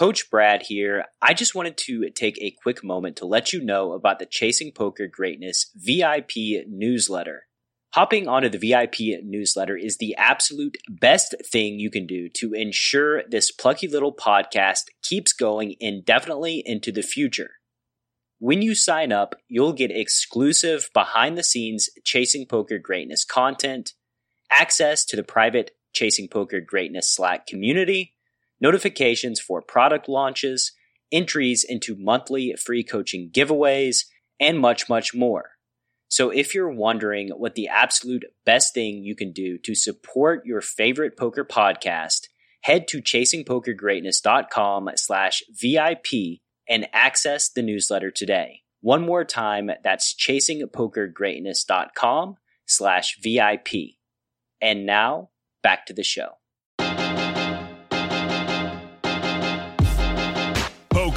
Coach Brad here. I just wanted to take a quick moment to let you know about the Chasing Poker Greatness VIP newsletter. Hopping onto the VIP newsletter is the absolute best thing you can do to ensure this plucky little podcast keeps going indefinitely into the future. When you sign up, you'll get exclusive behind the scenes Chasing Poker Greatness content, access to the private Chasing Poker Greatness Slack community, notifications for product launches, entries into monthly free coaching giveaways, and much, much more. So if you're wondering what the absolute best thing you can do to support your favorite poker podcast, head to chasingpokergreatness.com slash VIP and access the newsletter today. One more time, that's chasingpokergreatness.com slash VIP. And now, back to the show.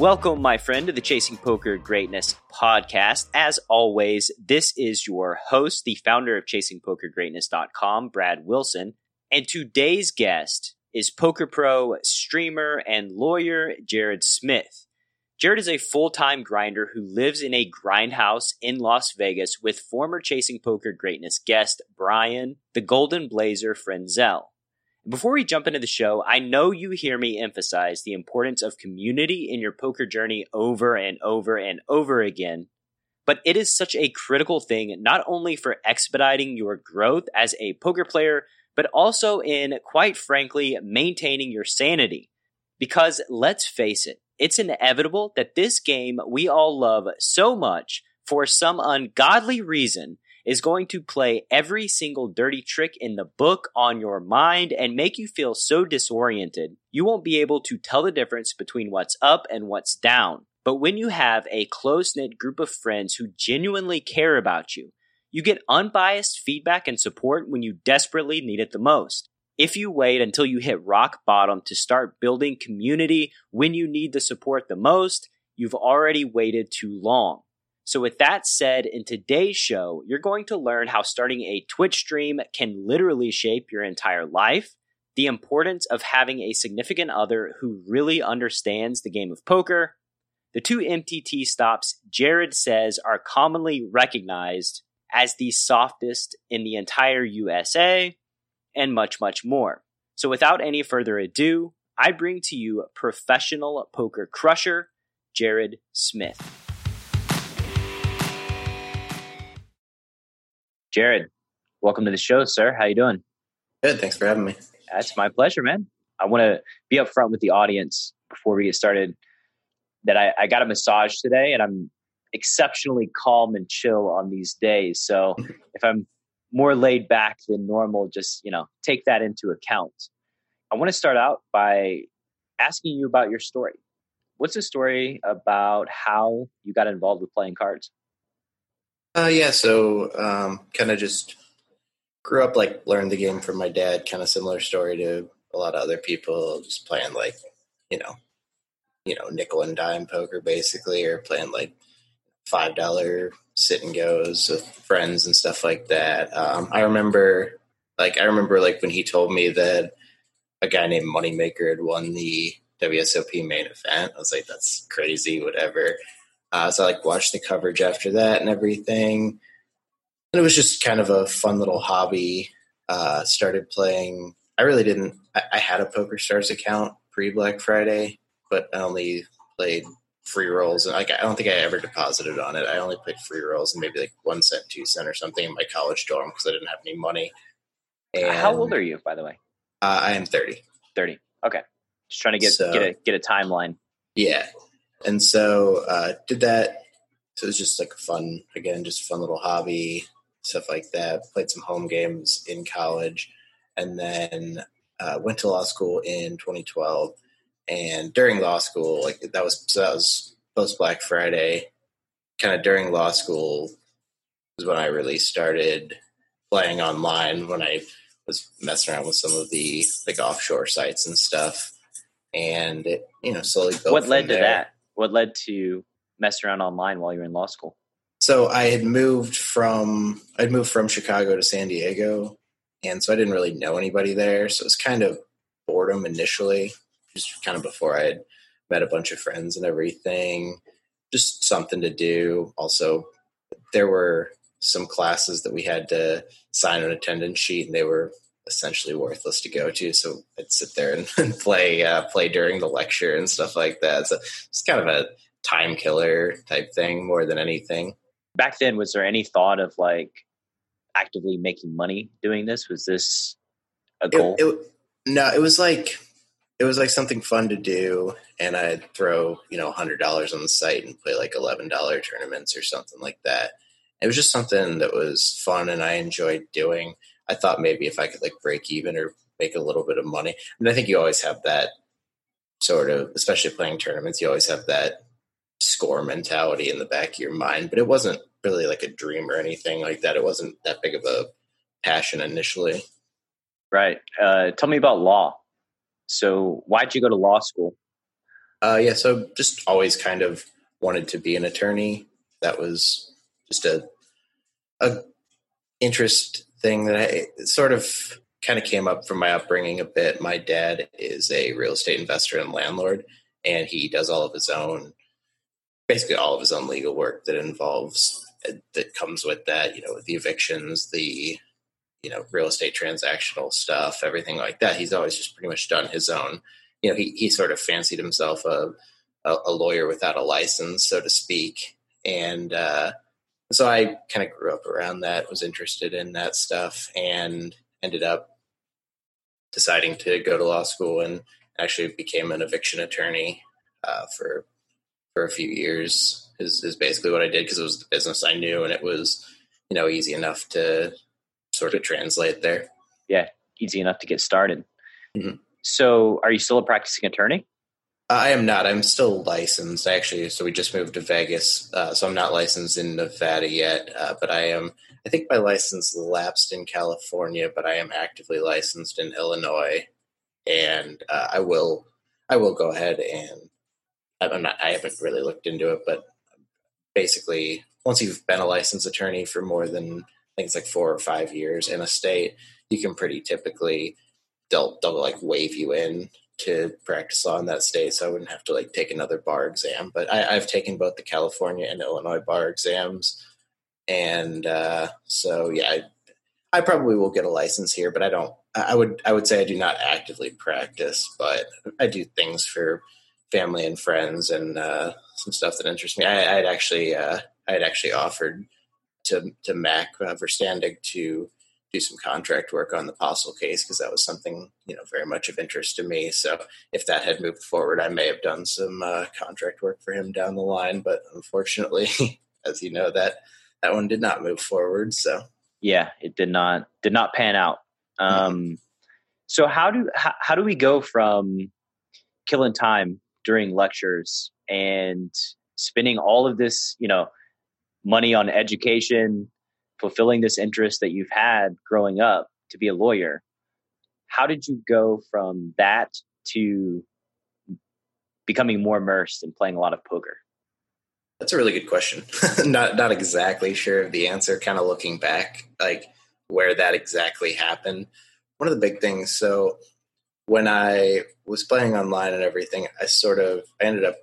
Welcome, my friend, to the Chasing Poker Greatness podcast. As always, this is your host, the founder of ChasingPokerGreatness.com, Brad Wilson. And today's guest is poker pro, streamer, and lawyer Jared Smith. Jared is a full time grinder who lives in a grindhouse in Las Vegas with former Chasing Poker Greatness guest Brian, the Golden Blazer Frenzel. Before we jump into the show, I know you hear me emphasize the importance of community in your poker journey over and over and over again. But it is such a critical thing, not only for expediting your growth as a poker player, but also in, quite frankly, maintaining your sanity. Because let's face it, it's inevitable that this game we all love so much, for some ungodly reason, is going to play every single dirty trick in the book on your mind and make you feel so disoriented, you won't be able to tell the difference between what's up and what's down. But when you have a close knit group of friends who genuinely care about you, you get unbiased feedback and support when you desperately need it the most. If you wait until you hit rock bottom to start building community when you need the support the most, you've already waited too long. So, with that said, in today's show, you're going to learn how starting a Twitch stream can literally shape your entire life, the importance of having a significant other who really understands the game of poker, the two MTT stops Jared says are commonly recognized as the softest in the entire USA, and much, much more. So, without any further ado, I bring to you professional poker crusher, Jared Smith. Jared, welcome to the show, sir. How you doing? Good. Thanks for having me. That's my pleasure, man. I want to be upfront with the audience before we get started that I, I got a massage today and I'm exceptionally calm and chill on these days. So if I'm more laid back than normal, just, you know, take that into account. I want to start out by asking you about your story. What's the story about how you got involved with playing cards? Uh, yeah, so um, kind of just grew up like learned the game from my dad. Kind of similar story to a lot of other people, just playing like you know, you know, nickel and dime poker basically, or playing like five dollar sit and goes with friends and stuff like that. Um, I remember, like, I remember like when he told me that a guy named Moneymaker had won the WSOP main event. I was like, that's crazy, whatever. Uh, so I like watched the coverage after that and everything. And it was just kind of a fun little hobby. Uh, started playing. I really didn't. I, I had a Poker Stars account pre Black Friday, but I only played free rolls. And like I don't think I ever deposited on it. I only played free rolls and maybe like one cent, two cent, or something in my college dorm because I didn't have any money. And, How old are you, by the way? Uh, I am thirty. Thirty. Okay. Just trying to get so, get a get a timeline. Yeah, and so uh, did that. So it was just like a fun, again, just a fun little hobby, stuff like that. Played some home games in college, and then uh, went to law school in 2012. And during law school, like that was so that was post Black Friday, kind of during law school, was when I really started playing online. When I was messing around with some of the like offshore sites and stuff, and it you know slowly built. What led from to that? What led to messing around online while you were in law school? So I had moved from I'd moved from Chicago to San Diego, and so I didn't really know anybody there. So it was kind of boredom initially, just kind of before I had met a bunch of friends and everything. Just something to do. Also, there were some classes that we had to sign an attendance sheet, and they were essentially worthless to go to. So I'd sit there and, and play uh, play during the lecture and stuff like that. So it's kind of a time killer type thing more than anything. Back then, was there any thought of like actively making money doing this? Was this a It- goal? it- no, it was like it was like something fun to do, and I'd throw you know hundred dollars on the site and play like eleven dollar tournaments or something like that. It was just something that was fun, and I enjoyed doing. I thought maybe if I could like break even or make a little bit of money, and I think you always have that sort of, especially playing tournaments, you always have that score mentality in the back of your mind. But it wasn't really like a dream or anything like that. It wasn't that big of a passion initially. right. Uh, tell me about law. So, why'd you go to law school? Uh, yeah, so just always kind of wanted to be an attorney. That was just a a interest thing that I sort of kind of came up from my upbringing a bit. My dad is a real estate investor and landlord, and he does all of his own, basically all of his own legal work that involves that comes with that. You know, the evictions, the you know real estate transactional stuff, everything like that. He's always just pretty much done his own you know, he, he sort of fancied himself a, a, a lawyer without a license, so to speak. And uh, so I kind of grew up around that, was interested in that stuff, and ended up deciding to go to law school and actually became an eviction attorney uh, for for a few years. Is, is basically what I did because it was the business I knew, and it was you know easy enough to sort of translate there. Yeah, easy enough to get started. Mhm. So, are you still a practicing attorney? I am not. I'm still licensed, actually. So we just moved to Vegas. Uh, so I'm not licensed in Nevada yet, uh, but I am. I think my license lapsed in California, but I am actively licensed in Illinois, and uh, I will. I will go ahead and. I'm not. I haven't really looked into it, but basically, once you've been a licensed attorney for more than I think it's like four or five years in a state, you can pretty typically they'll they'll like wave you in to practice law in that state, so I wouldn't have to like take another bar exam. But I, I've taken both the California and Illinois bar exams, and uh, so yeah, I, I probably will get a license here. But I don't. I would I would say I do not actively practice, but I do things for family and friends and uh, some stuff that interests me. I, had actually uh, I had actually offered to to Mac uh, Verstandig to do some contract work on the Postle case because that was something you know very much of interest to me. So if that had moved forward, I may have done some uh, contract work for him down the line. But unfortunately, as you know, that that one did not move forward. So Yeah, it did not did not pan out. Um, So how do how, how do we go from killing time during lectures and spending all of this, you know, money on education, fulfilling this interest that you've had growing up to be a lawyer? How did you go from that to becoming more immersed and playing a lot of poker? That's a really good question. not not exactly sure of the answer. Kind of looking back, like where that exactly happened. One of the big things. So when I was playing online and everything, I sort of I ended up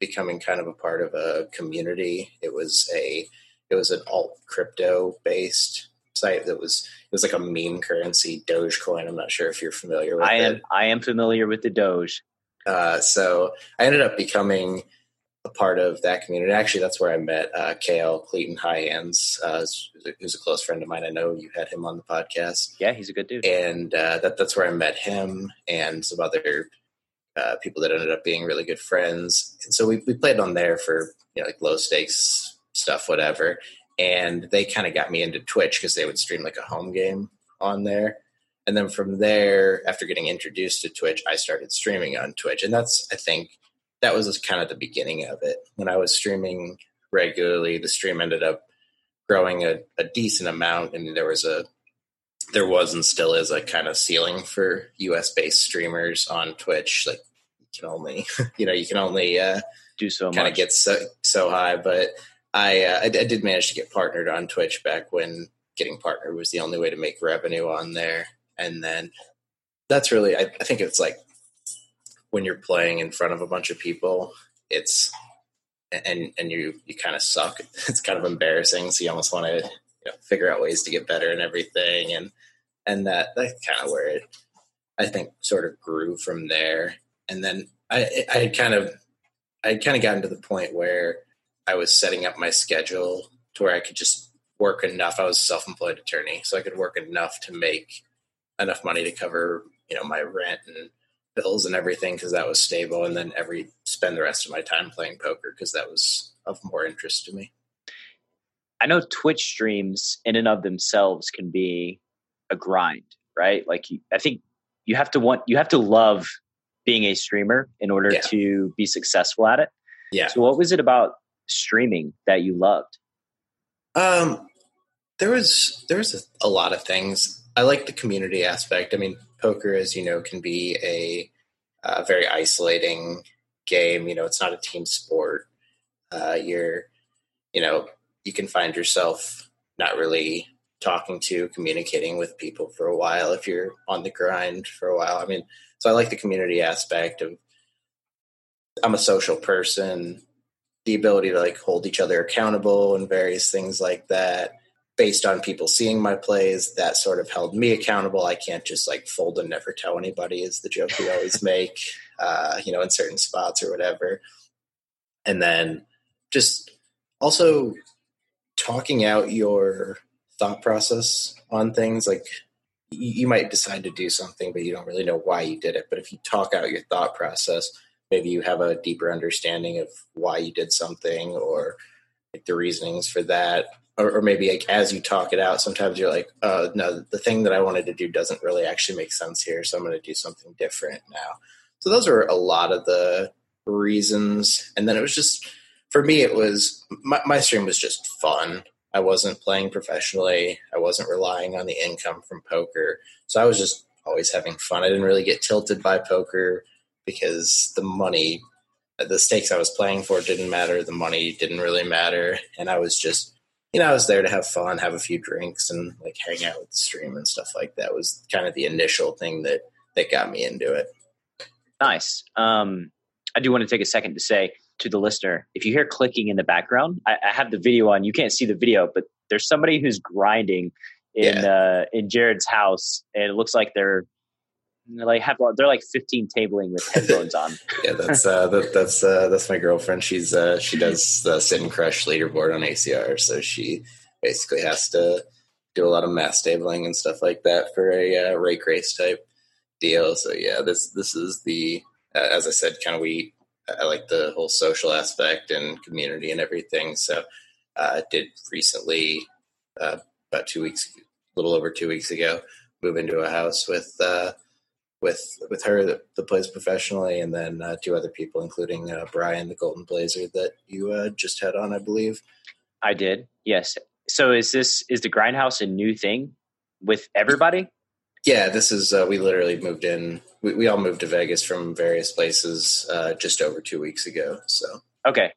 becoming kind of a part of a community. It was a it was an alt crypto based site that was it was like a meme currency Dogecoin. I'm not sure if you're familiar with I it. am I am familiar with the Doge. Uh, so I ended up becoming a part of that community. Actually, that's where I met uh, KL Clayton High Hands, uh, who's a close friend of mine. I know you had him on the podcast, Yeah, he's a good dude. and uh, that that's where I met him and some other uh, people that ended up being really good friends. And so we we played on there for you know like low stakes stuff, whatever. And they kind of got me into Twitch because they would stream like a home game on there. And then from there, after getting introduced to Twitch, I started streaming on Twitch, and that's I think that was kind of the beginning of it. When I was streaming regularly, the stream ended up growing a, a decent amount, and there was a there was and still is a kind of ceiling for US based streamers on Twitch. Like you can only you know you can only uh, do so kind of get so so high, but I, uh, I, I did manage to get partnered on Twitch back when getting partnered was the only way to make revenue on there, and then that's really I, I think it's like when you're playing in front of a bunch of people, it's and and you you kind of suck. It's kind of embarrassing, so you almost want to you know figure out ways to get better and everything, and and that that's kind of where it I think sort of grew from there, and then I I had kind of I had kind of gotten to the point where I was setting up my schedule to where I could just work enough. I was a self-employed attorney, so I could work enough to make enough money to cover, you know, my rent and bills and everything because that was stable, and then every spend the rest of my time playing poker because that was of more interest to me. I know Twitch streams in and of themselves can be a grind, right? Like you, I think you have to want you have to love being a streamer in order yeah. to be successful at it. Yeah. So what was it about streaming that you loved? Um, there was there was a, a lot of things. I like the community aspect. I mean, poker, as you know, can be a, a very isolating game. You know, it's not a team sport. Uh, you're, you know, you can find yourself not really talking to, communicating with people for a while if you're on the grind for a while. I mean, so I like the community aspect of. I'm a social person the ability to like hold each other accountable and various things like that based on people seeing my plays that sort of held me accountable. I can't just like fold and never tell anybody is the joke we always make uh, you know in certain spots or whatever. And then just also talking out your thought process on things like you might decide to do something but you don't really know why you did it. But if you talk out your thought process maybe you have a deeper understanding of why you did something or like the reasonings for that. Or, or, maybe like as you talk it out sometimes you're like uh, no the thing that i wanted to do doesn't really actually make sense here so i'm going to do something different now. So those are a lot of the reasons. And then it was just for me it was my, my stream was just fun. I wasn't playing professionally. I wasn't relying on the income from poker. So i was just always having fun. I didn't really get tilted by poker because the money, the stakes I was playing for didn't matter. The money didn't really matter. And I was just, you know, I was there to have fun, have a few drinks and like hang out with the stream and stuff like that was kind of the initial thing that, that got me into it. Nice. Um, I do want to take a second to say to the listener, if you hear clicking in the background, I, I have the video on. You can't see the video, but there's somebody who's grinding in yeah. uh, in Jared's house, and it looks like they're they're like have they're like 15 tabling with headphones on. yeah, that's uh, that, that's uh, that's my girlfriend. She's uh, she does the sit and crush leaderboard on ACR, so she basically has to do a lot of mass tabling and stuff like that for a uh, rake race type deal. So yeah, this this is the uh, as I said, kind of we I like the whole social aspect and community and everything. So uh, did recently uh, about two weeks, a little over two weeks ago, move into a house with uh, with with her that, that plays professionally, and then uh, two other people, including uh, Brian, the Golden Blazer, that you uh, just had on, I believe. I did, yes. So is this is the Grindhouse a new thing with everybody? Yeah, this is. Uh, we literally moved in. We, we, all moved to Vegas from various places uh, just over two weeks ago. So okay,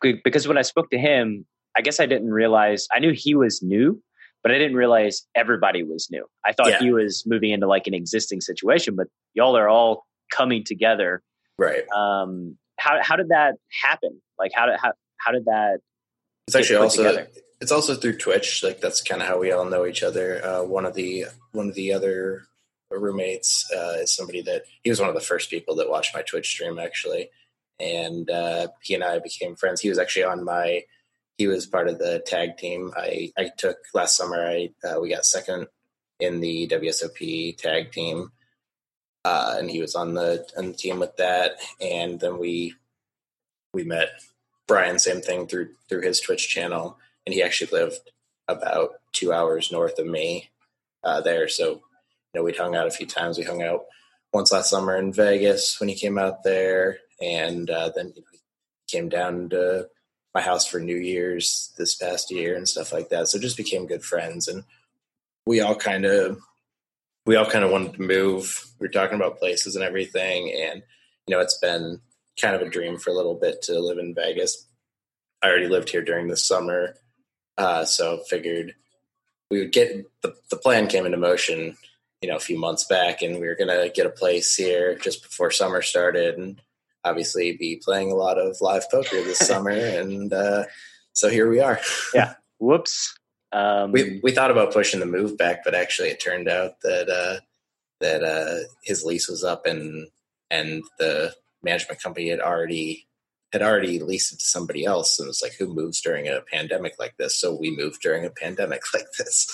because when I spoke to him, I guess I didn't realize. I knew he was new, but I didn't realize everybody was new. I thought yeah. he was moving into like an existing situation, but y'all are all coming together. Right. Um, how, how did that happen? Like how did, how, how did that? It's actually also, together? it's also through Twitch. Like that's kind of how we all know each other. Uh, one of the, one of the other roommates uh, is somebody that he was one of the first people that watched my Twitch stream actually. And uh, he and I became friends. He was actually on my he was part of the tag team. I, I took last summer. I uh, we got second in the WSOP tag team, uh, and he was on the on the team with that. And then we we met Brian. Same thing through through his Twitch channel, and he actually lived about two hours north of me uh, there. So you know we'd hung out a few times. We hung out once last summer in Vegas when he came out there, and uh, then he came down to my house for New Year's this past year and stuff like that. So just became good friends, and we all kind of we all kind of wanted to move. We were talking about places and everything, and you know, it's been kind of a dream for a little bit to live in Vegas. I already lived here during the summer, uh, so figured we would get the the plan came into motion, you know, a few months back, and we were gonna get a place here just before summer started, and obviously be playing a lot of live poker this summer, and uh, so here we are. yeah. Whoops. Um, we we thought about pushing the move back, but actually it turned out that uh, that uh, his lease was up and and the management company had already had already leased it to somebody else and it was like who moves during a pandemic like this so we moved during a pandemic like this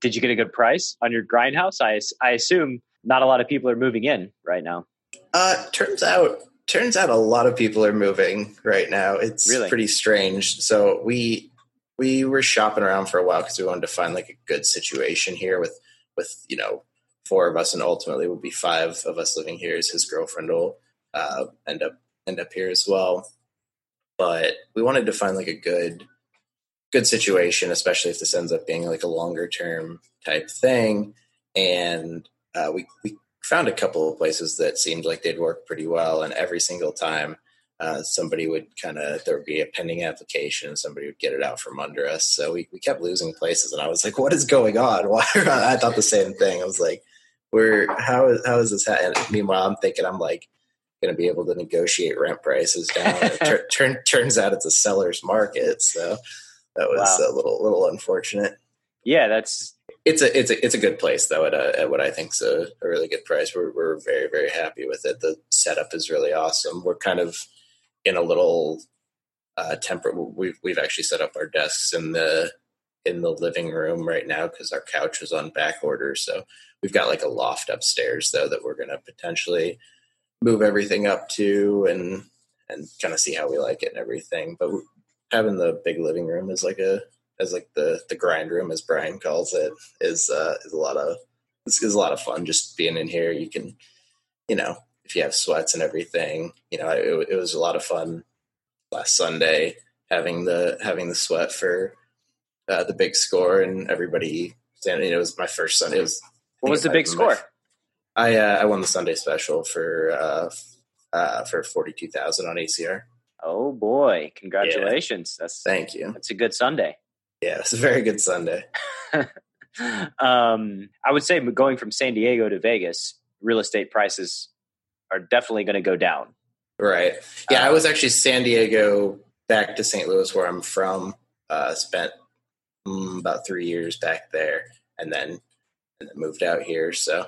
did you get a good price on your grindhouse i, I assume not a lot of people are moving in right now uh turns out turns out a lot of people are moving right now it's really? pretty strange so we we were shopping around for a while because we wanted to find like a good situation here with with you know four of us, and ultimately will be five of us living here. As his girlfriend will uh, end up end up here as well. But we wanted to find like a good good situation, especially if this ends up being like a longer term type thing. And uh, we we found a couple of places that seemed like they'd work pretty well, and every single time. Uh, somebody would kind of there would be a pending application and somebody would get it out from under us so we, we kept losing places and i was like what is going on why i thought the same thing i was like where how is how is this happening? Meanwhile, I'm thinking I'm like going to be able to negotiate rent prices down. it tur- turns out it's a seller's market, so that was wow. a little little unfortunate. Yeah, that's it's a it's a it's a good place though at, a, at what I think's a, a really good price. We're we're very very happy with it. The setup is really awesome. We're kind of in a little uh, temper. We've we've actually set up our desks in the in the living room right now because our couch was on back order. So we've got like a loft upstairs though that we're to potentially move everything up to and and kind of see how we like it and everything. But having the big living room is like a as like the the grind room as Brian calls it is uh, is a lot of this is a lot of fun just being in here. You can you know if you have sweats and everything, you know it, it was a lot of fun last Sunday having the having the sweat for uh, the big score and everybody standing. It was my first Sunday. It was what was the big score? I uh, I won the Sunday special for uh, uh, for forty two thousand on ACR. Oh boy! Congratulations. Yeah. That's thank you. That's a good Sunday. Yeah, it's a very good Sunday. um, I would say going from San Diego to Vegas, real estate prices are definitely going to go down. Right. Yeah, I was um, actually San Diego back to St. Louis, where I'm from. Uh, spent mm, about three years back there, and then and then moved out here. So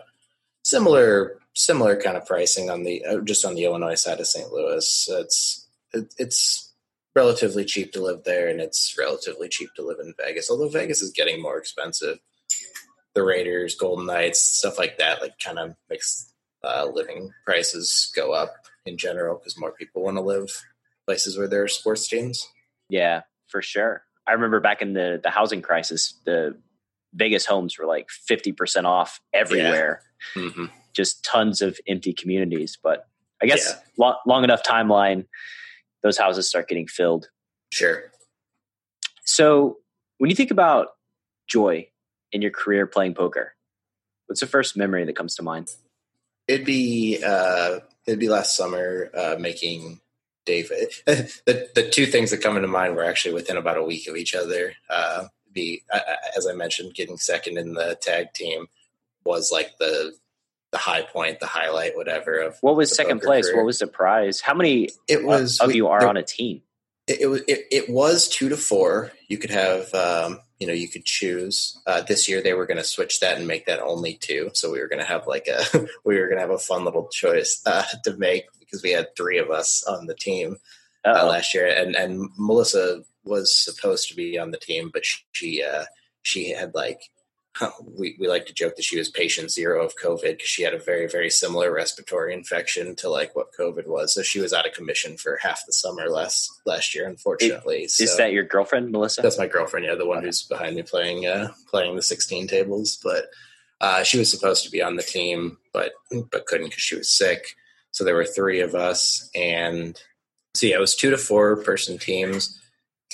similar similar kind of pricing on the uh, just on the Illinois side of St. Louis. It's it, it's relatively cheap to live there, and it's relatively cheap to live in Vegas. Although Vegas is getting more expensive. The Raiders, Golden Knights, stuff like that, like kind of makes uh, living prices go up in general because more people want to live places where there are sports teams. Yeah, for sure. I remember back in the the housing crisis, the Vegas homes were like 50% off everywhere. Yeah. Mm-hmm. Just tons of empty communities. But I guess yeah. long, long enough timeline, those houses start getting filled. Sure. So when you think about joy in your career playing poker, what's the first memory that comes to mind? It'd be uh, it'd be last summer uh, making David. the the two things that come into mind were actually within about a week of each other. Uh, be as I mentioned, getting second in the tag team was like the the high point, the highlight, whatever. Of what was second place? Career. What was the prize? How many it was of we, you are there, on a team? It, it was it, it, was two to four. You could have um, you know you could choose. Uh, this year they were going to switch that and make that only two. So we were going to have like a we were going to have a fun little choice uh, to make because we had three of us on the team uh, last year, and and Melissa was supposed to be on the team, but she uh, she had like we, we like to joke that she was patient zero of COVID because she had a very, very similar respiratory infection to like what COVID was. So she was out of commission for half the summer last last year, unfortunately. Is, so, is that your girlfriend, Melissa? That's my girlfriend, yeah, the one okay. who's behind me playing uh, playing the 16 tables. But Uh, she was supposed to be on the team, but but couldn't because she was sick. So there were three of us, and so yeah, it was two to four person teams,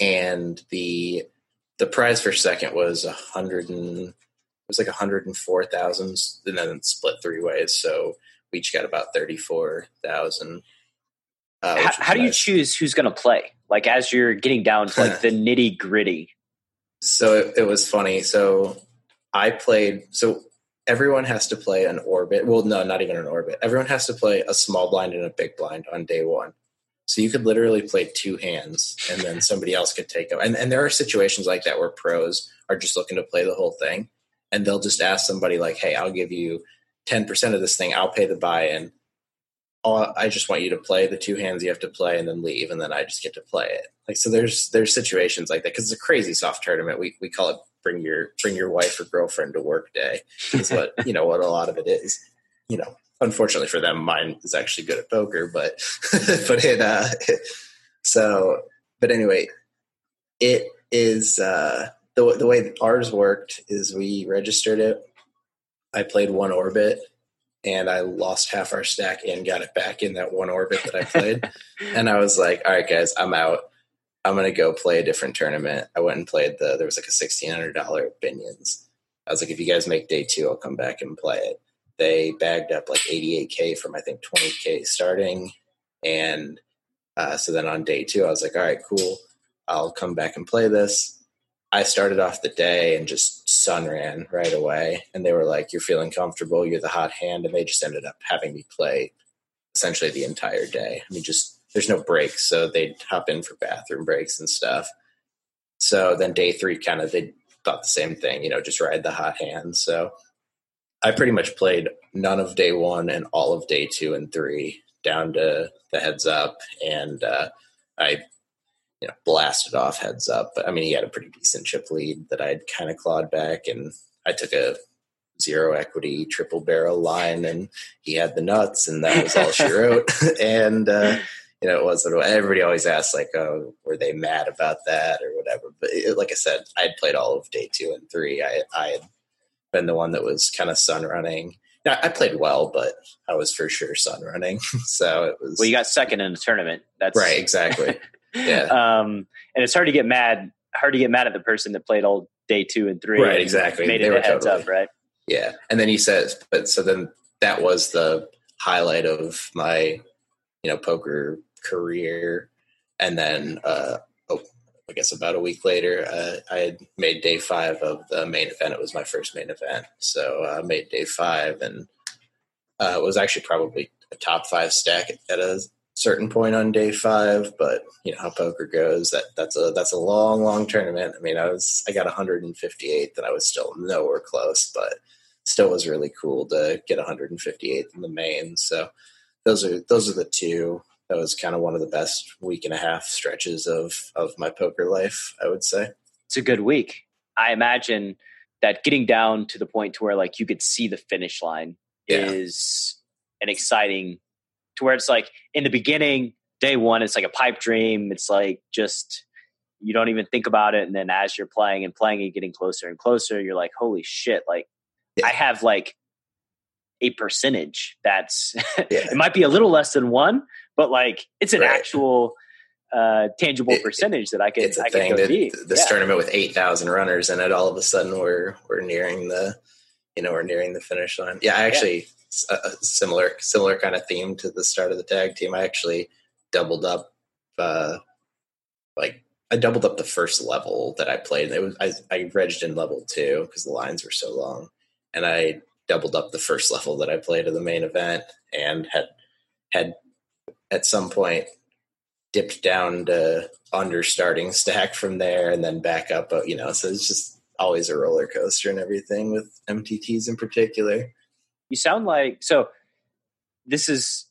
and the the prize for second was a hundred and was like a hundred and four thousand, and then split three ways. So we each got about thirty four thousand. Uh, how, how do you choose who's going to play? Like as you're getting down to like the nitty gritty. So it, it was funny. So I played. So everyone has to play an orbit. Well, no, not even an orbit. Everyone has to play a small blind and a big blind on day one. So you could literally play two hands and then somebody else could take them. And, and there are situations like that where pros are just looking to play the whole thing and they'll just ask somebody like, Hey, I'll give you 10% of this thing. I'll pay the buy in. I just want you to play the two hands you have to play and then leave. And then I just get to play it. Like, so there's, there's situations like that. Cause it's a crazy soft tournament. We, we call it bring your, bring your wife or girlfriend to work day is what, you know, what a lot of it is, you know, unfortunately for them, mine is actually good at poker, but but it uh, so but anyway, it is uh, the the way ours worked is we registered it. I played one orbit and I lost half our stack and got it back in that one orbit that I played. and I was like, all right, guys, I'm out. I'm gonna go play a different tournament. I went and played the there was like a sixteen hundred dollar Binions. I was like, if you guys make day two, I'll come back and play it they bagged up like 88k from I think 20k starting, and uh, so then on day two I was like, all right, cool, I'll come back and play this. I started off the day and just sun ran right away, and they were like, "You're feeling comfortable, you're the hot hand," and they just ended up having me play essentially the entire day. I mean, just there's no breaks, so they'd hop in for bathroom breaks and stuff. So then day three, kind of they thought the same thing, you know, just ride the hot hand. So I pretty much played none of day one and all of day two and three down to the heads up, and uh, I, you know, blasted off heads up. But I mean, he had a pretty decent chip lead that I'd kind of clawed back, and I took a zero equity triple barrel line, and he had the nuts, and that was all she wrote. and uh, you know, it was everybody always asks like, "Oh, were they mad about that or whatever?" But it, like I said, I had played all of day two and three. I I had been the one that was kind of sun running. Now, I played well, but I was for sure sun running. so it was. Well, you got second in the tournament. That's right. Exactly. yeah. Um, and it's hard to get mad. Hard to get mad at the person that played all day two and three. Right. Exactly. Made it a heads totally, up. Right. Yeah. And then he says, but so then that was the highlight of my, you know, poker career. And then uh, oh, I guess about a week later, uh, I had made day five of the main event. It was my first main event, so I made day five, and uh, it was actually probably a top five stack at a certain point on day five. But you know how poker goes. That that's a that's a long, long tournament. I mean, I was I got 158th, and I was still nowhere close, but still was really cool to get 158th in the main. So those are those are the two that was kind of one of the best week and a half stretches of of my poker life i would say it's a good week i imagine that getting down to the point to where like you could see the finish line yeah. is an exciting to where it's like in the beginning day one it's like a pipe dream it's like just you don't even think about it and then as you're playing and playing and getting closer and closer you're like holy shit like yeah. i have like a percentage that's yeah. it might be a little less than one but like it's an right. actual uh, tangible it, percentage that I can. It's a I thing that this yeah. tournament with eight thousand runners in it, all of a sudden we're we're nearing the, you know, we're nearing the finish line. Yeah, I actually yeah. A, a, similar similar kind of theme to the start of the tag team. I actually doubled up, uh, like I doubled up the first level that I played. It was I I regged in level two because the lines were so long, and I doubled up the first level that I played of the main event and had had at some point dipped down to under starting stack from there and then back up. You know, so it's just always a roller coaster and everything with MTTs in particular. You sound like so. This is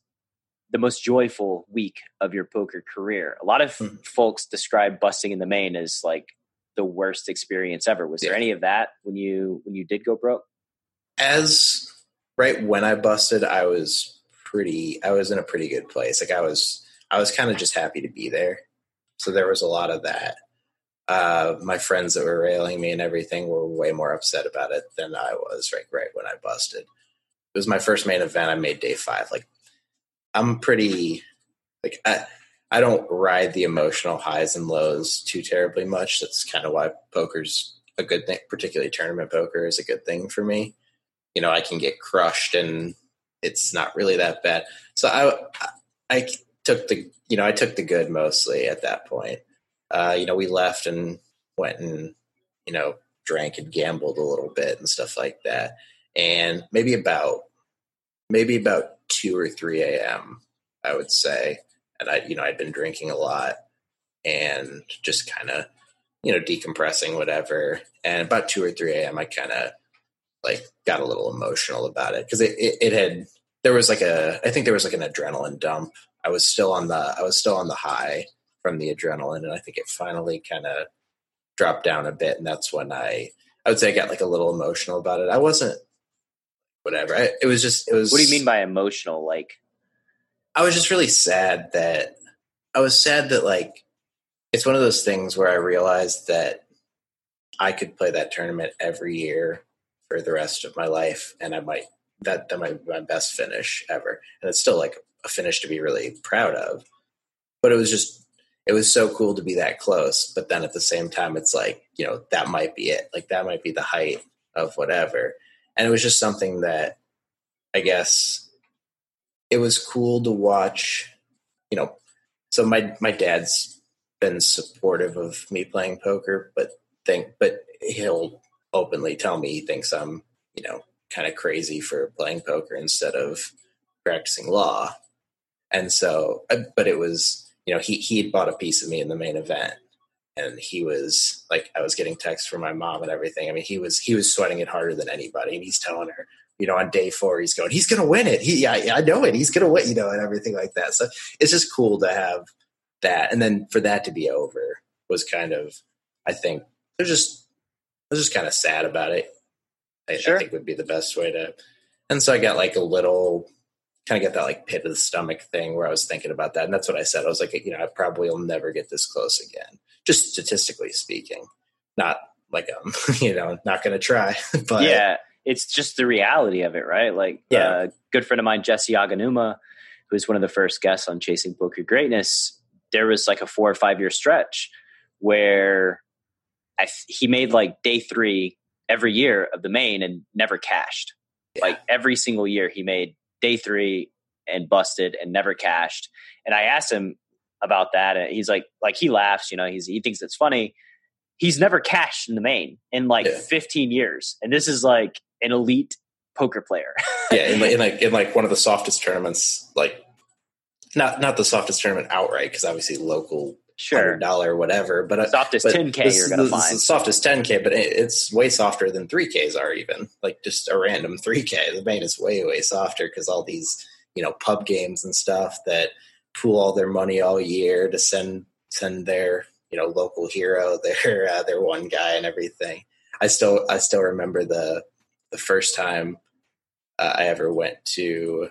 the most joyful week of your poker career. A lot of mm-hmm. folks describe busting in the main as like the worst experience ever. Was yeah. there any of that when you when you did go broke? As right when I busted, I was pretty I was in a pretty good place. Like I was I was kind of just happy to be there. So there was a lot of that. Uh, my friends that were railing me and everything were way more upset about it than I was. Right, right when I busted. It was my first main event. I made day five. Like I'm pretty like I I don't ride the emotional highs and lows too terribly much. That's kind of why poker's a good thing, particularly tournament poker is a good thing for me. You know, I can get crushed and it's not really that bad. So I I took the you know I took the good mostly at that point. Uh, you know, we left and went and you know drank and gambled a little bit and stuff like that. And maybe about maybe about two or three a.m. I would say, and I you know I'd been drinking a lot and just kind of you know decompressing whatever. And about two or three a.m. I kind of like got a little emotional about it because it, it, it had there was like a I think there was like an adrenaline dump. I was still on the I was still on the high from the adrenaline, and I think it finally kind of dropped down a bit, and that's when I I would say I got like a little emotional about it. I wasn't whatever. I, it was just it was. What do you mean by emotional? Like, I was just really sad that I was sad that like it's one of those things where I realized that I could play that tournament every year for the rest of my life, and I might that that might be my best finish ever, and it's still like a finish to be really proud of. But it was just it was so cool to be that close. But then at the same time, it's like you know that might be it. Like that might be the height of whatever, and it was just something that I guess it was cool to watch. You know, so my my dad's been supportive of me playing poker, but think but he'll openly tell me he thinks I'm you know kind of crazy for playing poker instead of practicing law. And so, uh, but it was, you know, he, he had bought a piece of me in the main event and he was like, I was getting texts from my mom and everything. I mean, he was, he was sweating it harder than anybody. And he's telling her, you know, on day four, he's going, he's going to win it. He, yeah, I know it. He's going to win, you know, and everything like that. So it's just cool to have that. And then for that to be over was kind of, I think, they're just, I was just kind of sad about it. I, sure. I think would be the best way to. And so I got like a little kind of get that like pit of the stomach thing where I was thinking about that. And that's what I said. I was like, you know, I probably will never get this close again, just statistically speaking. Not like I'm, you know, not going to try. but yeah, it's just the reality of it, right? Like, yeah, uh, good friend of mine, Jesse Yaginuma, who's one of the first guests on Chasing Poker Greatness. There was like a four or five year stretch where I, he made like day three every year of the main and never cashed. Yeah. Like every single year he made day three and busted and never cashed. And I asked him about that and he's like like he laughs, you know, he's he thinks it's funny. He's never cashed in the main in like yeah. 15 years. And this is like an elite poker player. yeah, in, in like in like one of the softest tournaments like not not the softest tournament outright because obviously local sure. dollar whatever but uh, softest 10k you're gonna find. softest 10k but it's way softer than 3ks are even like just a random 3k the main is way way softer because all these you know pub games and stuff that pool all their money all year to send send their you know local hero their uh, their one guy and everything. I still i still remember the the first time uh, i ever went to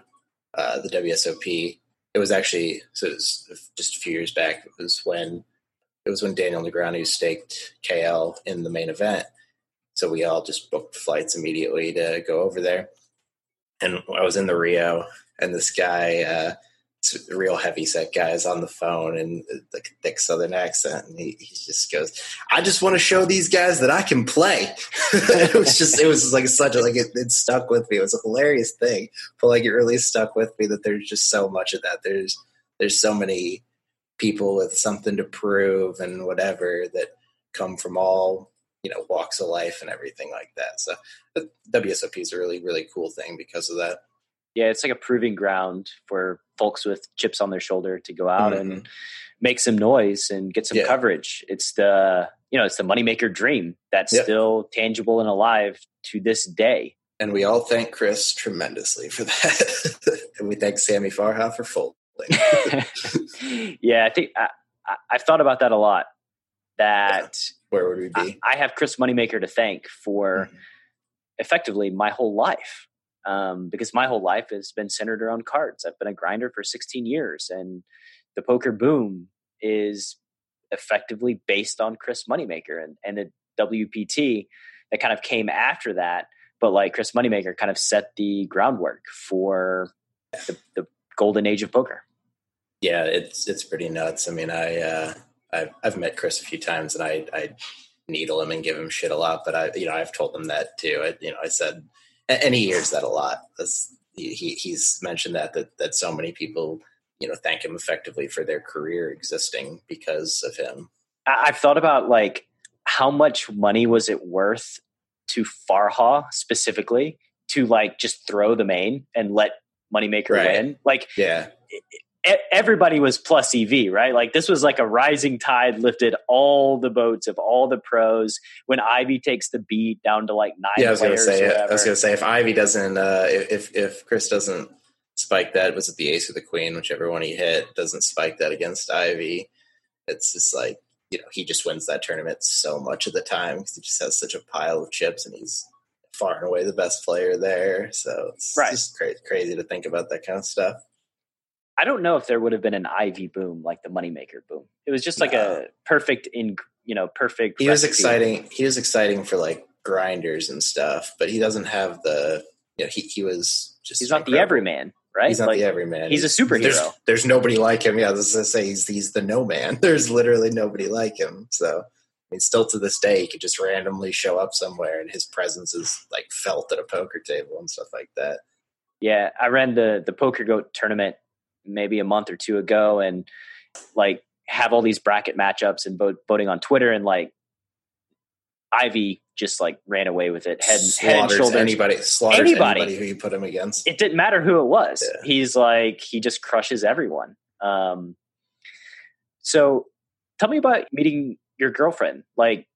uh, the wsop it was actually so it was just a few years back. It was when it was when Daniel Negreanu staked KL in the main event. So we all just booked flights immediately to go over there. And I was in the Rio, and this guy, uh, real heavy set guys on the phone and uh, the thick southern accent and he, he just goes i just want to show these guys that i can play. It was just it was like such a like it, it, stuck with me. It was a hilarious thing but like it really stuck with me that there's just so much of that. There's there's so many people with something to prove and whatever that come from all you know walks of life and everything like that. So uh, wsop is a really really cool thing because of that. Yeah, it's like a proving ground for folks with chips on their shoulder to go out mm-hmm. and make some noise and get some yeah. coverage. It's the you know it's the moneymaker dream that's yep. still tangible and alive to this day. And we all thank Chris tremendously for that, and we thank Sammy Farha for folding. yeah, I think I, have thought about that a lot. That yeah. where would we be? I, I, have Chris Moneymaker to thank for mm-hmm. effectively my whole life um, because my whole life has been centered around cards. I've been a grinder for 16 years, and the poker boom is effectively based on Chris Moneymaker and, and the WPT that kind of came after that. But like Chris Moneymaker kind of set the groundwork for the, the golden age of poker. Yeah, it's it's pretty nuts. I mean, I uh, I've, I've met Chris a few times, and I I needle him and give him shit a lot. But I you know I've told him that too. I, you know I said, and he hears that a lot. That's, he he's mentioned that that that so many people you know thank him effectively for their career existing because of him. I've thought about like how much money was it worth to Farha specifically to like just throw the main and let Moneymaker right. win? Like, yeah, everybody was plus EV, right? Like this was like a rising tide lifted all the boats of all the pros. When Ivey takes the beat down to like nine. Yeah, I was gonna say. I was gonna say if Ivey doesn't, uh, if if Chris doesn't spike that, was it the ace or the queen, whichever one he hit, doesn't spike that against Ivey? it's just like you know he just wins that tournament so much of the time because he just has such a pile of chips and he's far and away the best player there. So it's right. just cra- crazy to think about that kind of stuff. I don't know if there would have been an Ivey boom like the moneymaker boom. It was just like no. a perfect in you know perfect. He was exciting. He was exciting for like grinders and stuff, but he doesn't have the you know he he was just he's not the everyman. Right? He's not like, the everyman. He's, he's a superhero. There's, there's, nobody like him. Yeah, I was gonna say he's he's the no man. There's literally nobody like him. So I mean, still to this day, he could just randomly show up somewhere, and his presence is like felt at a poker table and stuff like that. Yeah, I ran the the Poker Goat tournament maybe a month or two ago and like have all these bracket matchups and vote, voting on Twitter and like Ivey just like ran away with it head, head and shoulders. Anybody, slaughters anybody. anybody who you put him against. It didn't matter who it was. Yeah. He's like he just crushes everyone. Um, so tell me about meeting your girlfriend. Like,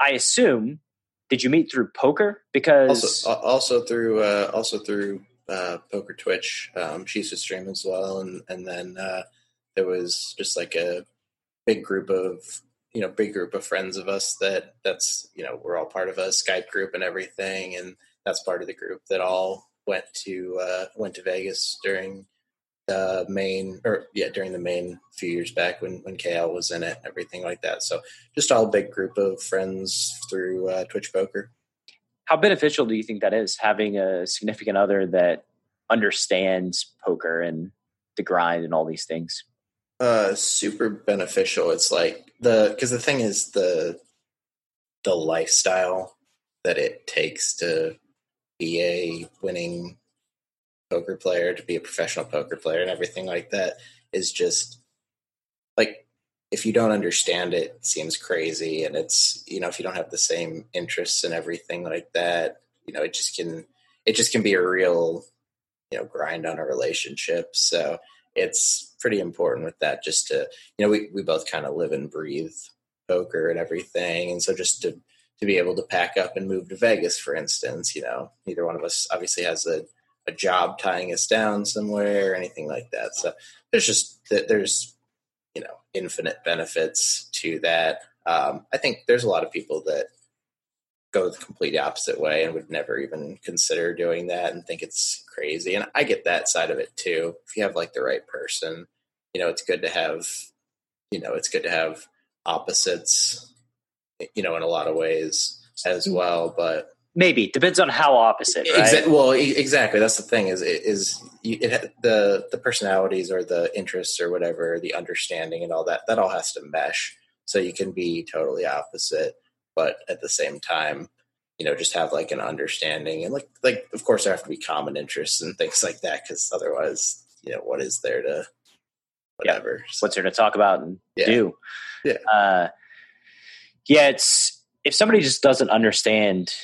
I assume did you meet through poker? Because also, also through uh, also through uh, Poker Twitch. Um, she used to stream as well, and and then uh, there was just like a big group of you know big group of friends of us that that's you know we're all part of a Skype group and everything, and that's part of the group that all went to uh, went to Vegas during the main or yeah during the main few years back when when KL was in it, and everything like that. So just all big group of friends through uh, Twitch Poker how beneficial do you think that is having a significant other that understands poker and the grind and all these things? Uh, super beneficial. It's like the because the thing is the the lifestyle that it takes to be a winning poker player, to be a professional poker player, and everything like that is just like if you don't understand it, it seems crazy. And it's you know if you don't have the same interests and everything like that you know it just can it just can be a real you know grind on a relationship. So it's pretty important with that just to you know we, we both kind of live and breathe poker and everything. And so just to to be able to pack up and move to vegas for instance you know neither one of us obviously has a, a job tying us down somewhere or anything like that. So there's just there's infinite benefits to that. Um, I think there's a lot of people that go the complete opposite way and would never even consider doing that and think it's crazy. And I get that side of it too. If you have like the right person, you know, it's good to have, you know, it's good to have opposites, you know, in a lot of ways as well. But maybe depends on how opposite right? Well exactly that's the thing is is it, the the personalities or the interests or whatever the understanding and all that that all has to mesh so you can be totally opposite but at the same time you know just have like an understanding and like like of course there have to be common interests and things like that because otherwise you know what is there to whatever yeah. what's there to talk about and yeah. do yeah uh yeah it's if somebody just doesn't understand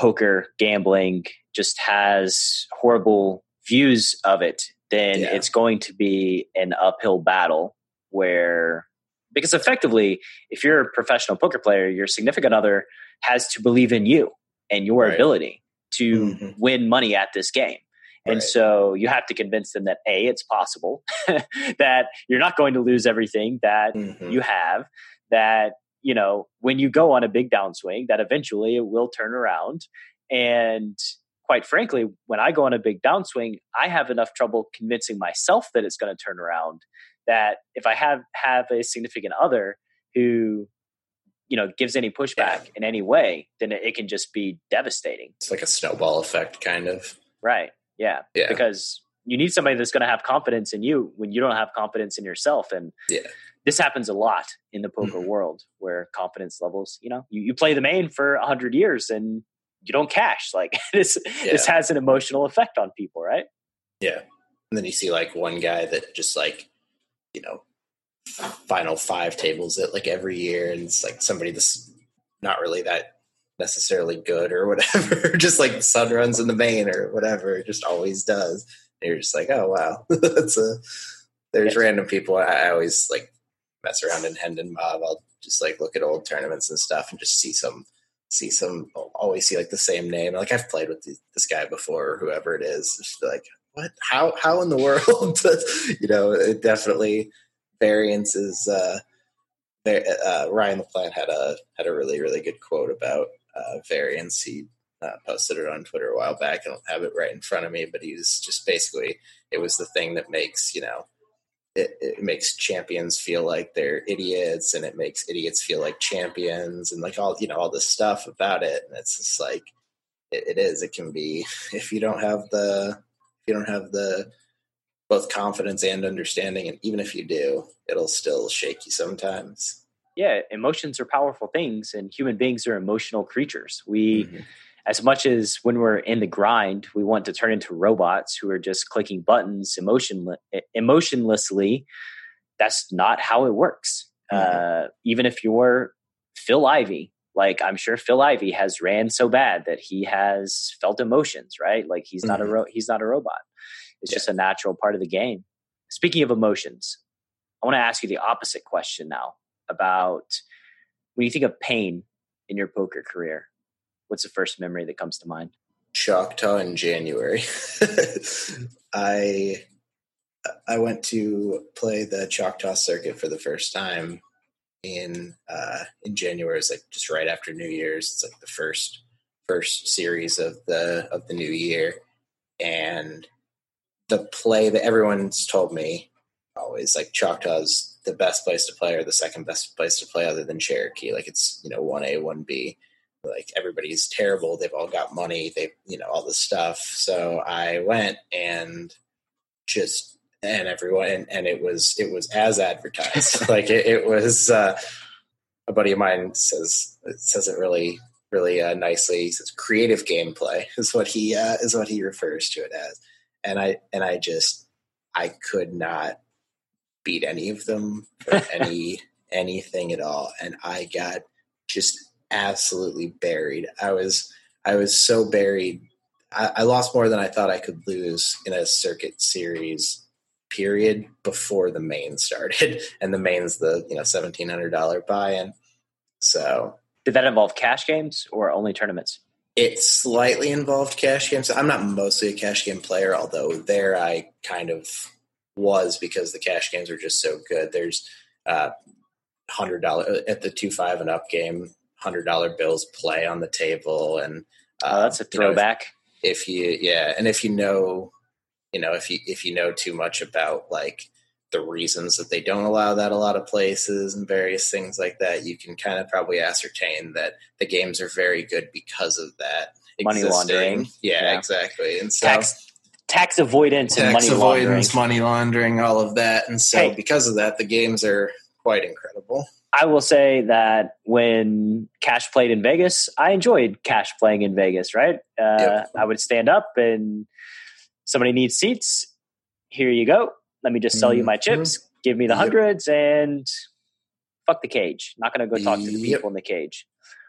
poker gambling just has horrible views of it, then yeah. it's going to be an uphill battle where because effectively if you're a professional poker player your significant other has to believe in you and your right. ability to mm-hmm. win money at this game and right. so you have to convince them that a it's possible that you're not going to lose everything that mm-hmm. you have that you know, when you go on a big downswing, that eventually it will turn around. And quite frankly, when I go on a big downswing, I have enough trouble convincing myself that it's going to turn around. That if I have have a significant other who you know gives any pushback in any way, then it, it can just be devastating. It's like a snowball effect, kind of. Right. Yeah. Yeah. Because you need somebody that's going to have confidence in you when you don't have confidence in yourself. And Yeah. this happens a lot in the poker Mhm. world where confidence levels, you know, you, you play the main for a hundred years and you don't cash. Like this, this has an emotional effect on people, right? Yeah. And then you see like one guy that just like, you know, final five tables it like every year, and it's like somebody that's not really that necessarily good or whatever, just like sun runs in the main or whatever, just always does. You're just like, oh wow, that's a. There's Yes. random people. I, I always like mess around in Hendon Mob. I'll just like look at old tournaments and stuff, and just see some, see some. Always see like the same name. Like I've played with th- this guy before, or whoever it is. Just like what? How? How in the world? you know, it definitely variance is. Uh, uh, Ryan LaPlante had a had a really really good quote about uh, variance. He uh, posted it on Twitter a while back. I don't have it right in front of me, but he's just basically it was the thing that makes you know it, it makes champions feel like they're idiots, and it makes idiots feel like champions, and like all you know all this stuff about it. And it's just like it, it is. It can be if you don't have the if you don't have the both confidence and understanding, and even if you do, it'll still shake you sometimes. Yeah. Emotions are powerful things and human beings are emotional creatures. We, Mhm. As much as when we're in the grind, we want to turn into robots who are just clicking buttons emotionless, emotionlessly. That's not how it works. Uh, even if you're Phil Ivey, like I'm sure Phil Ivey has ran so bad that he has felt emotions, right? Like he's not a Mhm. ro- he's not a robot. It's just a natural part of the game. Speaking of emotions, I want to ask you the opposite question now about when you think of pain in your poker career. What's the first memory that comes to mind? Choctaw in January. I I went to play the Choctaw circuit for the first time in uh, in January. It's like just right after New Year's. It's like the first first series of the of the new year, and the play that everyone's told me always like Choctaw's the best place to play or the second best place to play other than Cherokee. Like it's you know one A one B like everybody's terrible. They've all got money. They you know all this stuff. So i went and just and everyone and, and it was it was as advertised. Like it, it was uh a buddy of mine says it says it really really uh, nicely. He says creative gameplay is what he uh, is what he refers to it as. And i and i just i could not beat any of them for any anything at all. And i got just absolutely buried. I was I was so buried. I, I lost more than I thought I could lose in a circuit series period before the main started, and the main's the you know seventeen hundred dollar buy-in. So Did that involve cash games or only tournaments? it slightly involved cash games. I'm not mostly a cash game player, although there I kind of was because the cash games are just so good. There's uh, hundred dollar at the two five and up game, hundred dollar bills play on the table, and uh, Oh, that's a you know, if- throwback. if you yeah and if you know you know if you if you know too much about like the reasons that they don't allow that a lot of places and various things like that you can kind of probably ascertain that the games are very good because of that Money existing. laundering. yeah, Yeah. exactly and so tax tax avoidance and tax money laundering. avoidance money laundering all of that and so Hey. because of that the games are quite incredible I will say that when Cash played in Vegas, I enjoyed Cash playing in Vegas. Right, uh, Yep. I would stand up and somebody needs seats. Here you go. Let me just sell you my Mhm. chips. Give me the Yep. hundreds and fuck the cage. Not going to go talk to the Yep. people in the cage.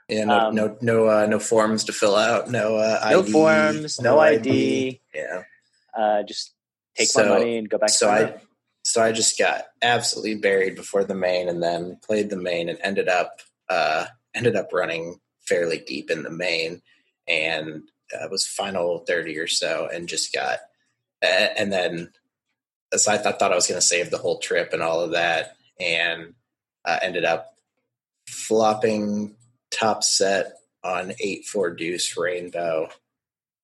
yeah no Um, no no uh, no forms to fill out no uh, No ID, forms, no ID. yeah Uh, just take So- my money and go back. so to I so I just got absolutely buried before the main, and then played the main, and ended up uh, ended up running fairly deep in the main, and uh, was final thirty or so, and just got uh, and then so I thought, thought I was going to save the whole trip and all of that, and uh, ended up flopping top set on eight four deuce rainbow,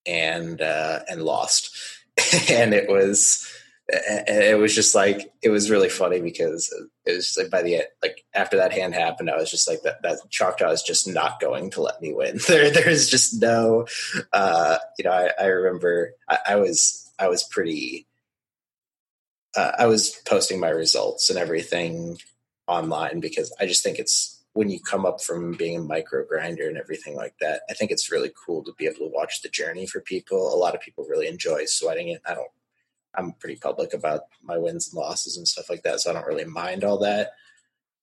and uh, and lost, and it was and it was just like it was really funny because it was like by the end, like after that hand happened, I was just like that that Choctaw is just not going to let me win. There there's just no, uh, you know. I, I remember I, I was I was pretty. Uh, I was posting my results and everything online because I just think it's when you come up from being a micro grinder and everything like that. I think it's really cool to be able to watch the journey for people. A lot of people really enjoy sweating it. I don't I'm pretty public about my wins and losses and stuff like that, so I don't really mind all that.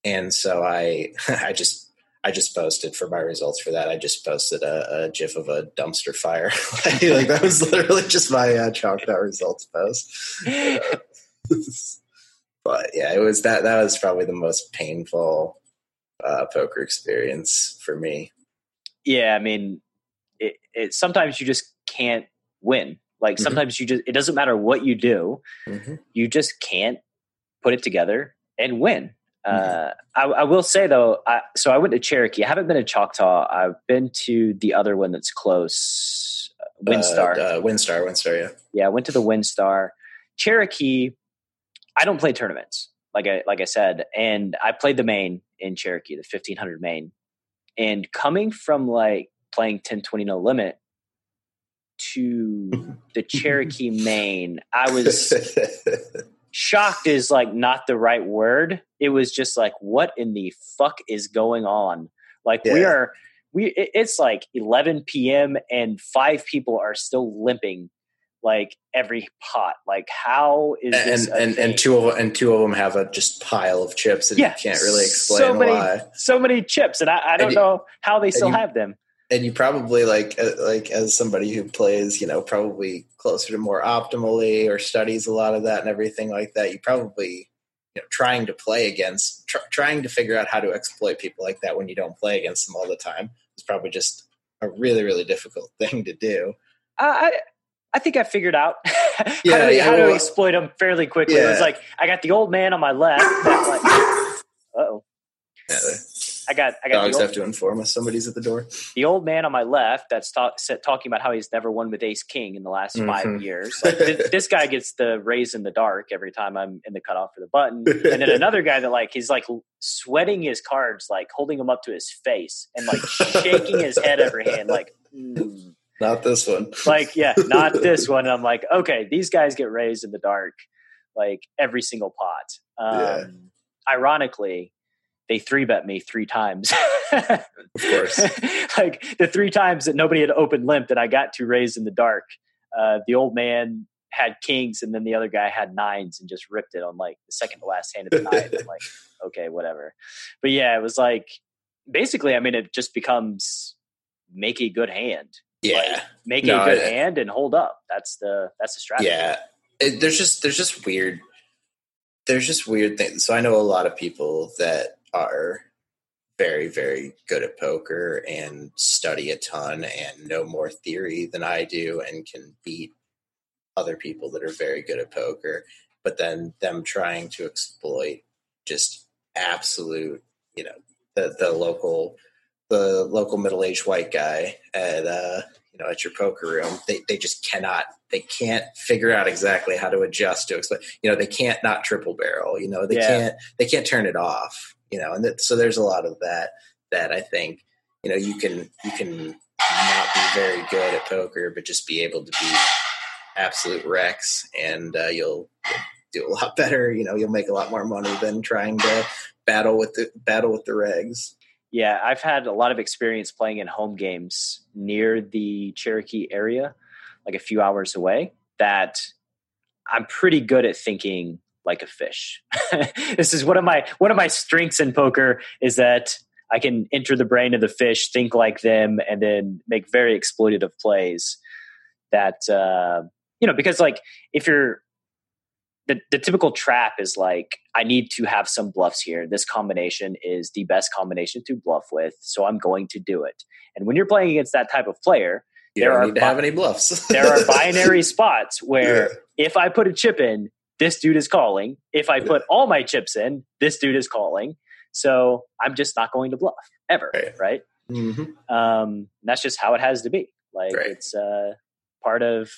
And so I I just I just posted for my results for that. I just posted a, a gif of a dumpster fire. like that was literally just my uh, Choctaw results post. but yeah, it was that that was probably the most painful uh, poker experience for me. Yeah, I mean, it, it sometimes you just can't win like mm-hmm. sometimes you just it doesn't matter what you do, mm-hmm. you just can't put it together and win. Mm-hmm. Uh, I, I, will say though, I, so I went to Cherokee. I haven't been to Choctaw. I've been to the other one that's close, uh, WinStar. Uh, uh, WinStar, WinStar, yeah. Yeah, I went to the WinStar. Cherokee. I don't play tournaments, like I like I said, and I played the main in Cherokee, the fifteen hundred main. And coming from like playing 10 20 no limit to the Cherokee main, I was shocked is like not the right word. It was just like, what in the fuck is going on? Like yeah. we are, we it's like 11 p.m. and five people are still limping like every pot. Like how is and, this? And and, two of and two of them have a just pile of chips, and yeah, you can't really explain so many, why. So many chips, and I, I don't you, know how they still you, have them and you probably like uh, like as somebody who plays you know probably closer to more optimally or studies a lot of that and everything like that you probably you know trying to play against tr- trying to figure out how to exploit people like that when you don't play against them all the time is probably just a really really difficult thing to do uh, i I think I figured out how, yeah, to, yeah, how well, to exploit them fairly quickly. Yeah. It was like I got the old man on my left. Like, oh. Yeah, I got. I got. Dogs old, have to inform us somebody's at the door. The old man on my left that's talk, talking about how he's never won with Ace King in the last mm-hmm. five years. Like, this, this, guy gets the raise in the dark every time I'm in the cutoff for the button, and then another guy that like he's like sweating his cards, like holding them up to his face and like shaking his head every hand, like. Mm. Not this one. like, yeah, not this one. And I'm like, okay, these guys get raised in the dark, like every single pot. Um, yeah. Ironically, they three bet me three times. of course. like the three times that nobody had opened limp that I got to raise in the dark. Uh, the old man had kings and then the other guy had nines and just ripped it on like the second to last hand of the night. I'm like, okay, whatever. But yeah, it was like basically, I mean, it just becomes make a good hand. Yeah. Like, make no, a good hand and hold up. That's the that's the strategy. Yeah. It, there's just there's just weird there's just weird things. So I know a lot of people that are very very good at poker and study a ton and know more theory than I do and can beat other people that are very good at poker but then them trying to exploit just absolute you know the the local the local middle-aged white guy at uh you know at your poker room they they just cannot they can't figure out exactly how to adjust to explain you know they can't not triple barrel you know they yeah. can't they can't turn it off you know, and that, so there's a lot of that that I think, you know, you can you can not be very good at poker, but just be able to be absolute wrecks, and uh, you'll, do a lot better. You know, you'll make a lot more money than trying to battle with the battle with the regs. Yeah, I've had a lot of experience playing in home games near the Cherokee area, like a few hours away. That I'm pretty good at thinking like a fish. this is one of my one of my strengths in poker is that I can enter the brain of the fish, think like them, and then make very exploitative plays. That uh, you know, because like if you're the, the typical trap is like I need to have some bluffs here. This combination is the best combination to bluff with, so I'm going to do it. And when you're playing against that type of player, you there don't need to bi- have any bluffs. there are binary spots where yeah. if I put a chip in, this dude is calling. If I put all my chips in, this dude is calling. So I'm just not going to bluff ever, right? right? Mm-hmm. Um, that's just how it has to be. Like right. it's uh, part of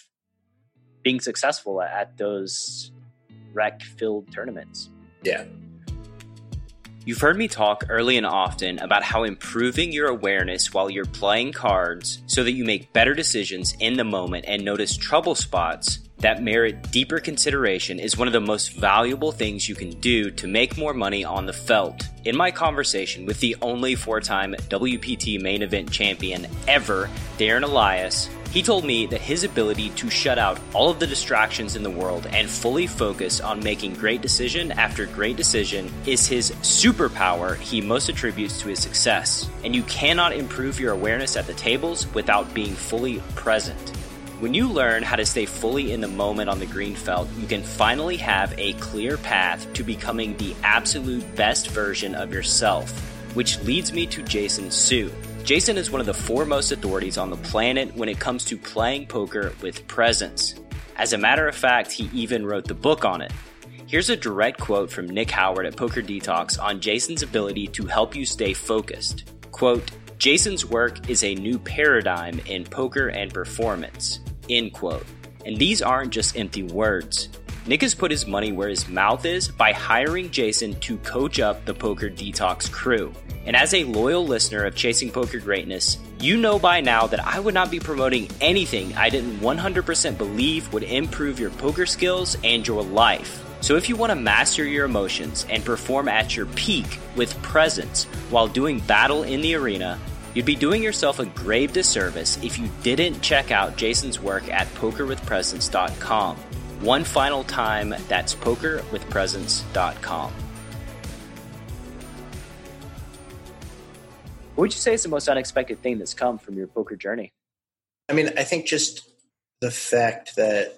being successful at those rec filled tournaments. Yeah. You've heard me talk early and often about how improving your awareness while you're playing cards so that you make better decisions in the moment and notice trouble spots that merit deeper consideration is one of the most valuable things you can do to make more money on the felt. In my conversation with the only four time WPT main event champion ever, Darren Elias, he told me that his ability to shut out all of the distractions in the world and fully focus on making great decision after great decision is his superpower he most attributes to his success. And you cannot improve your awareness at the tables without being fully present. When you learn how to stay fully in the moment on the green felt, you can finally have a clear path to becoming the absolute best version of yourself. Which leads me to Jason Su. Jason is one of the foremost authorities on the planet when it comes to playing poker with presence. As a matter of fact, he even wrote the book on it. Here's a direct quote from Nick Howard at Poker Detox on Jason's ability to help you stay focused. Quote, Jason's work is a new paradigm in poker and performance. End quote. And these aren't just empty words. Nick has put his money where his mouth is by hiring Jason to coach up the Poker Detox crew. And as a loyal listener of Chasing Poker Greatness, you know by now that I would not be promoting anything I didn't 100% believe would improve your poker skills and your life. So if you want to master your emotions and perform at your peak with presence while doing battle in the arena, you'd be doing yourself a grave disservice if you didn't check out Jason's work at pokerwithpresence.com. One final time, that's pokerwithpresence.com. What would you say is the most unexpected thing that's come from your poker journey? I mean, I think just the fact that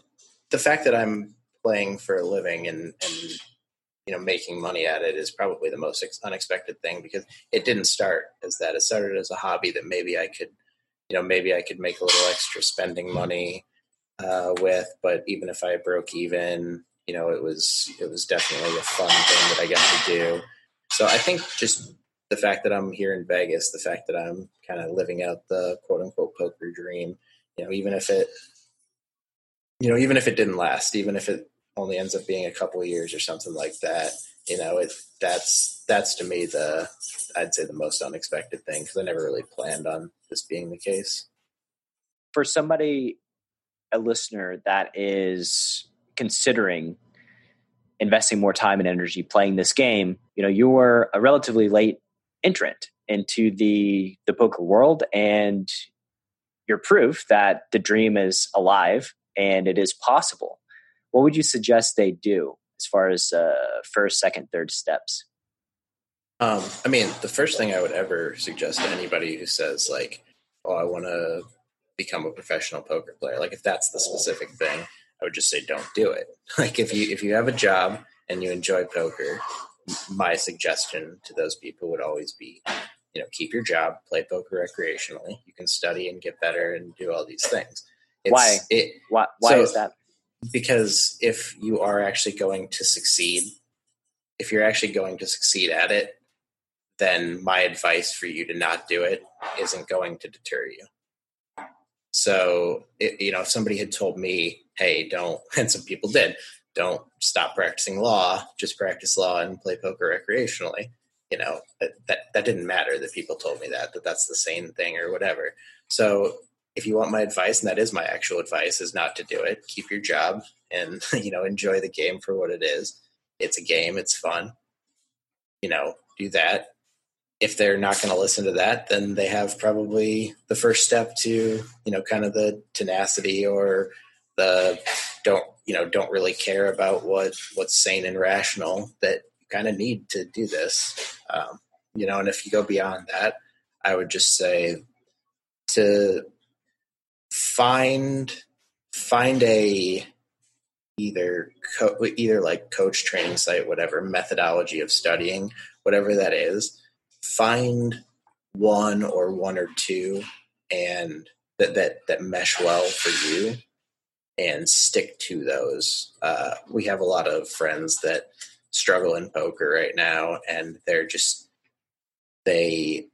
the fact that I'm playing for a living and and you know making money at it is probably the most unexpected thing because it didn't start as that. It started as a hobby that maybe I could, you know, maybe I could make a little extra spending money uh, with. But even if I broke even, you know, it was it was definitely a fun thing that I got to do. So I think just the fact that I'm here in Vegas, the fact that I'm kind of living out the quote unquote poker dream, you know, even if it, you know, even if it didn't last, even if it only ends up being a couple years or something like that, you know, it that's that's to me the I'd say the most unexpected thing because I never really planned on this being the case. For somebody, a listener that is considering investing more time and energy playing this game, you know, you were a relatively late entrant into the the poker world and you're proof that the dream is alive and it is possible what would you suggest they do as far as uh, first second third steps? Um, i mean the first thing i would ever suggest to anybody who says like oh i want to become a professional poker player like if that's the specific thing i would just say don't do it. Like if you if you have a job and you enjoy poker my suggestion to those people would always be you know keep your job play poker recreationally. You can study and get better and do all these things. It's, why? it, why, why so, is that because if you are actually going to succeed if you're actually going to succeed at it then my advice for you to not do it isn't going to deter you so it, you know if somebody had told me hey don't and some people did don't stop practicing law, just practice law and play poker recreationally. You know, that, that, didn't matter that people told me that, that that's the same thing or whatever. So if you want my advice, and that is my actual advice, is not to do it. Keep your job and, you know, enjoy the game for what it is. It's a game. It's fun. You know, do that. If they're not going to listen to that, then they have probably the first step to, you know, kind of the tenacity or the don't you know don't really care about what what's sane and rational that you kind of need to do this um, you know and if you go beyond that i would just say to find find a either co- either like coach training site whatever methodology of studying whatever that is find one or one or two and that that that mesh well for you and stick to those. Uh, we have a lot of friends that struggle in poker right now, and they're just they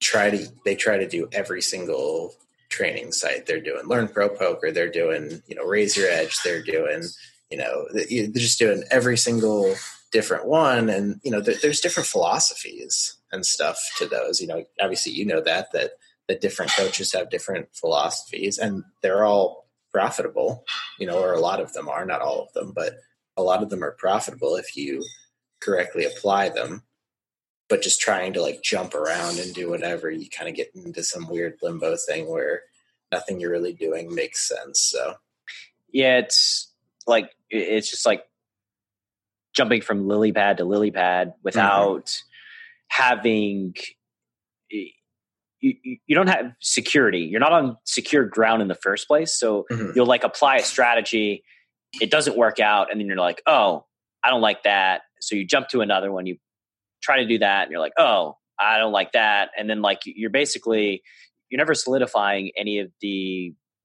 try to they try to do every single training site. They're doing learn pro poker. They're doing you know raise your edge. They're doing you know they're just doing every single different one. And you know there's different philosophies and stuff to those. You know obviously you know that that that different coaches have different philosophies and they're all profitable you know or a lot of them are not all of them but a lot of them are profitable if you correctly apply them but just trying to like jump around and do whatever you kind of get into some weird limbo thing where nothing you're really doing makes sense so yeah it's like it's just like jumping from lily pad to lily pad without mm-hmm. having you, you don't have security you're not on secure ground in the first place so mm-hmm. you'll like apply a strategy it doesn't work out and then you're like oh i don't like that so you jump to another one you try to do that and you're like oh i don't like that and then like you're basically you're never solidifying any of the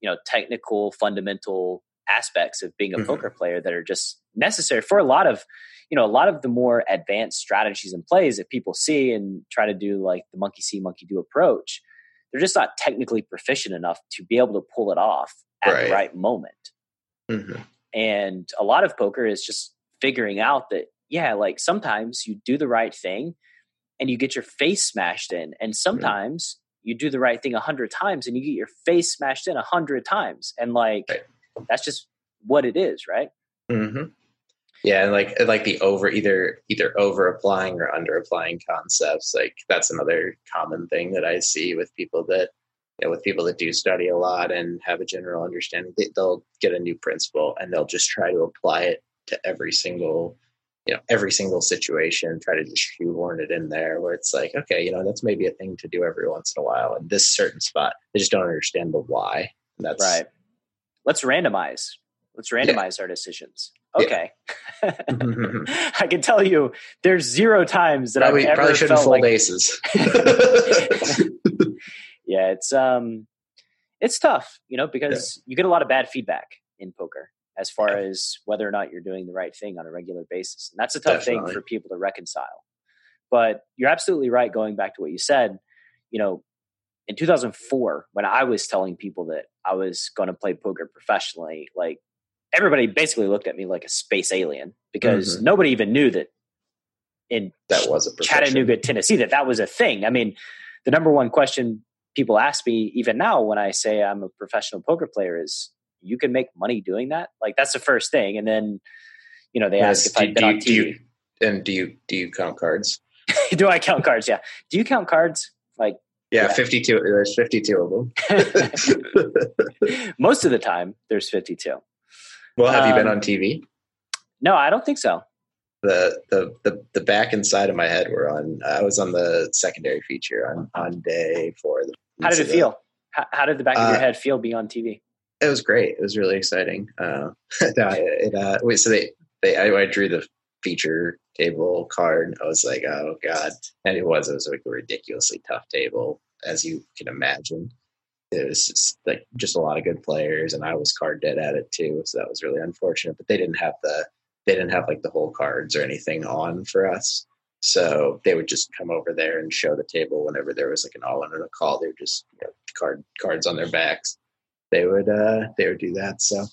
you know technical fundamental aspects of being a mm-hmm. poker player that are just necessary for a lot of you know a lot of the more advanced strategies and plays that people see and try to do like the monkey see monkey do approach they're just not technically proficient enough to be able to pull it off at right. the right moment mm-hmm. and a lot of poker is just figuring out that yeah like sometimes you do the right thing and you get your face smashed in and mm-hmm. sometimes mm-hmm. you do the right thing a hundred times and you get your face smashed in a hundred times and like right that's just what it is, right? Mm-hmm. Yeah, and like like the over either either over applying or under applying concepts. Like that's another common thing that I see with people that you know, with people that do study a lot and have a general understanding. They, they'll get a new principle and they'll just try to apply it to every single you know every single situation try to just shoehorn it in there where it's like okay you know that's maybe a thing to do every once in a while in this certain spot they just don't understand the why that's right let's randomize. Let's randomize yeah. our decisions. Okay. Yeah. I can tell you there's zero times that ever probably shouldn't fold like aces. yeah, it's um it's tough, you know, because yeah. you get a lot of bad feedback in poker as far as whether or not you're doing the right thing on a regular basis. And that's a tough Definitely. thing for people to reconcile. But you're absolutely right going back to what you said, you know, in 2004 when I was telling people that I was going to play poker professionally, like everybody basically looked at me like a space alien because mm-hmm. nobody even knew that in that was a Chattanooga, Tennessee, that that was a thing. I mean, the number one question people ask me even now when I say I'm a professional poker player is, "You can make money doing that?" Like that's the first thing, and then you know they yes, ask if I've been on TV. Do you, and do you do you count cards? do I count cards? Yeah. Do you count cards? Like yeah, yeah, 52. There's 52 of them. Most of the time, there's 52. Well, have um, you been um, on TV? No, I don't think so. The, the the the back and side of my head were on. I was on the secondary feature on on day four. How did it feel? How, how, did the back of your uh, head feel being on TV? It was great. It was really exciting. Uh, it, uh, wait, so they they I, I drew the feature table card. I was like, oh god, and it was. It was like a ridiculously tough table, as you can imagine. It was just like just a lot of good players, and I was card dead at it too. So that was really unfortunate. But they didn't have the they didn't have like the whole cards or anything on for us. So they would just come over there and show the table whenever there was like an all in or a call. They would just you know, card cards on their backs. They would uh they would do that. So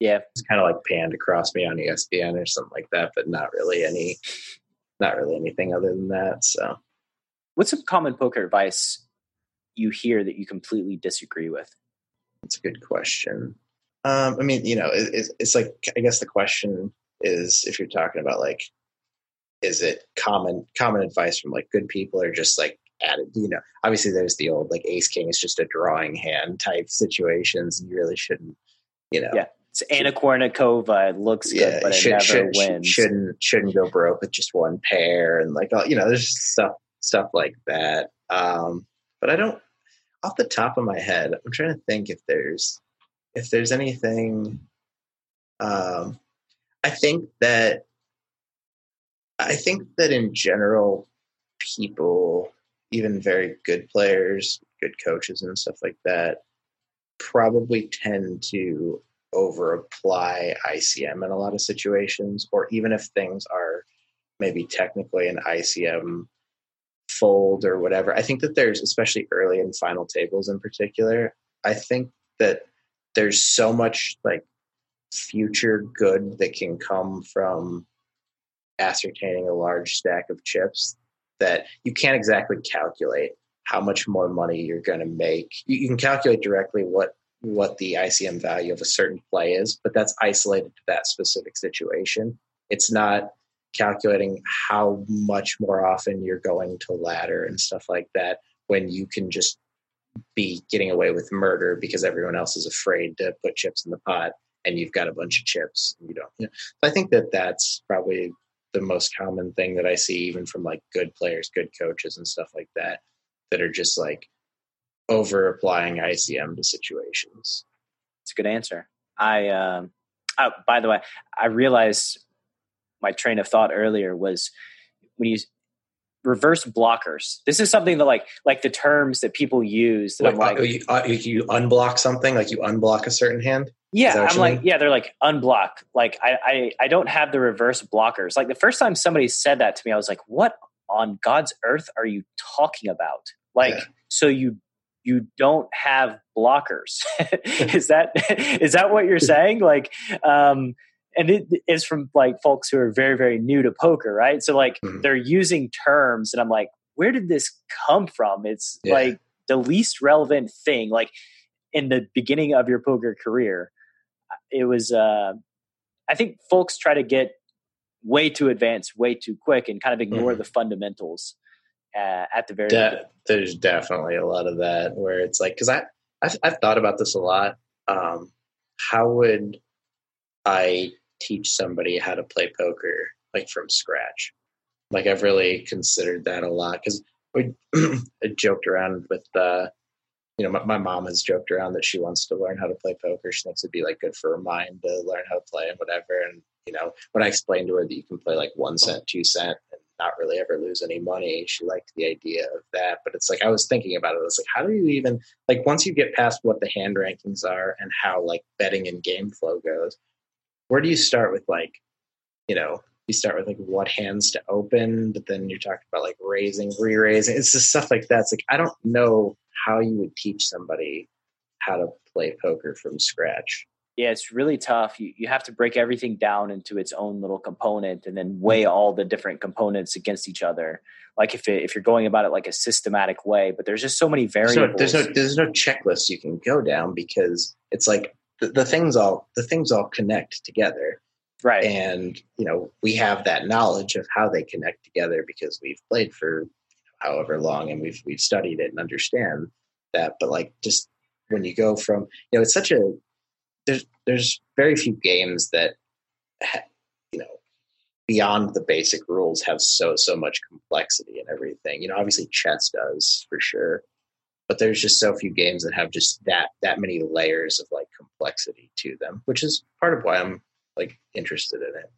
yeah, it's kind of like panned across me on ESPN or something like that, but not really any, not really anything other than that. So, what's some common poker advice you hear that you completely disagree with? That's a good question. Um, I mean, you know, it, it's like I guess the question is if you're talking about like, is it common common advice from like good people or just like added? You know, obviously there's the old like ace king is just a drawing hand type situations, and you really shouldn't, you know, yeah it's Anna Kournikova. It looks good, but it should, never should, wins. Shouldn't shouldn't go broke with just one pair, and like you know, there's stuff stuff like that. Um, but I don't, off the top of my head, I'm trying to think if there's if there's anything. Um, I think that I think that in general, people, even very good players, good coaches, and stuff like that, probably tend to over apply ICM in a lot of situations, or even if things are maybe technically an ICM fold or whatever. I think that there's, especially early in final tables in particular, I think that there's so much like future good that can come from ascertaining a large stack of chips that you can't exactly calculate how much more money you're going to make. You, you, can calculate directly what what the ICM value of a certain play is, but that's isolated to that specific situation. It's not calculating how much more often you're going to ladder and stuff like that when you can just be getting away with murder because everyone else is afraid to put chips in the pot and you've got a bunch of chips and you don't you know. i think that that's probably the most common thing that I see, even from like good players, good coaches, and stuff like that, that are just like over applying ICM to situations. It's a good answer. I, um, oh, by the way, I realized my train of thought earlier was when you reverse blockers. This is something that like like the terms that people use. That Wait, like, uh, you, uh, you unblock something, like you unblock a certain hand. Yeah, I'm like, mean? yeah, they're like unblock. Like I, I, I don't have the reverse blockers. Like the first time somebody said that to me, I was like, what on God's earth are you talking about? Like, yeah. so you you don't have blockers. is that is that what you're saying? Like, um, and it is from like folks who are very very new to poker, right? So like mm-hmm. they're using terms, and I'm like, where did this come from? It's yeah. like the least relevant thing. Like in the beginning of your poker career it was uh, I think folks try to get way too advanced, way too quick, and kind of ignore mm. the fundamentals uh, at the very. De- there's definitely a lot of that where it's like because I I've, I've, thought about this a lot. Um, how would I teach somebody how to play poker like from scratch? Like I've really considered that a lot because we joked around with uh, you know, my, my, mom has joked around that she wants to learn how to play poker. She thinks it'd be like good for her mind to learn how to play and whatever. And you know, when I explained to her that you can play like one cent, two cent, and not really ever lose any money, she liked the idea of that. But it's like I was thinking about it. It's like, how do you even like once you get past what the hand rankings are and how like betting and game flow goes, where do you start with like, you know, you start with like what hands to open, but then you're talking about like raising, re-raising. It's just stuff like that. It's like I don't know how you would teach somebody how to play poker from scratch. Yeah, it's really tough. You you have to break everything down into its own little component and then weigh mm-hmm. all the different components against each other. Like if it, if you're going about it like a systematic way, but there's just so many variables. There's no, there's no there's no checklist you can go down because it's like the, the things all the things all connect together. Right. And you know, we have that knowledge of how they connect together because we've played for however long and we've we've studied it and understand that but like just when you go from you know it's such a there's there's very few games that ha, you know beyond the basic rules have so so much complexity and everything. You know obviously chess does for sure but there's just so few games that have just that that many layers of like complexity to them which is part of why i'm like interested in it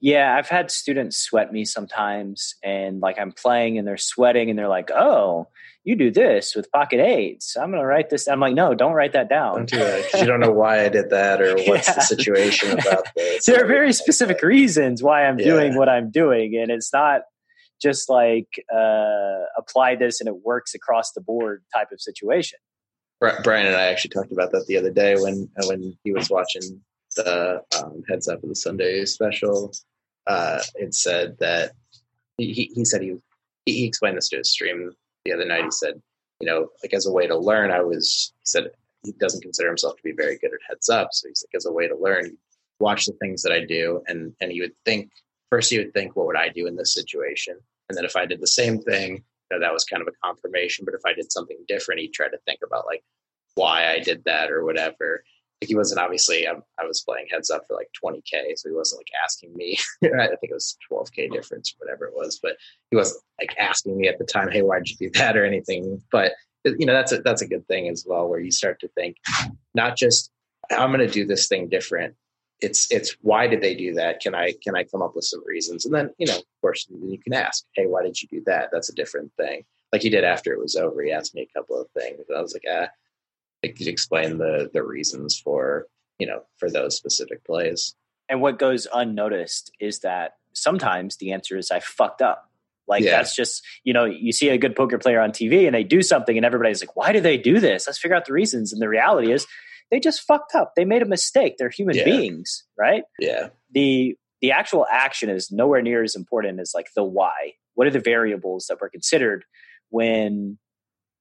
yeah, I've had students sweat me sometimes, and like I'm playing and they're sweating, and they're like, "Oh, you do this with pocket eights. I'm going to write this." I'm like, "No, don't write that down. Don't do that. you don't know why I did that or what's yeah. the situation about this." there are very specific reasons why I'm yeah. doing what I'm doing, and it's not just like uh, apply this and it works across the board type of situation. Brian and I actually talked about that the other day when when he was watching the um, heads up of the Sunday special, uh, it said that he, he said he, he explained this to his stream the other night. He said, you know, like as a way to learn, I was, he said he doesn't consider himself to be very good at heads up. So he's like, as a way to learn, watch the things that I do. And, and he would think, first he would think, what would I do in this situation? And then if I did the same thing, you know, that was kind of a confirmation. But if I did something different, he'd try to think about like why I did that or whatever he wasn't obviously I, I, was playing heads up for like 20k so he wasn't like asking me. I think it was 12k difference or whatever it was but he wasn't like asking me at the time hey why'd you do that? or anything. But you know that's a that's a good thing as well where you start to think not just i'm going to do this thing different. It's it's why did they do that? Can i can i come up with some reasons? And then you know of course you can ask hey why did you do that? That's a different thing. Like he did after it was over. He asked me a couple of things. I was like ah it could explain the the reasons for you know for those specific plays. And what goes unnoticed is that sometimes the answer is I fucked up. Like yeah. that's just you know you see a good poker player on TV and they do something and everybody's like why do they do this? Let's figure out the reasons. And the reality is they just fucked up. They made a mistake. They're human Yeah. beings, right? Yeah. the the actual action is nowhere near as important as like the why. What are the variables that were considered when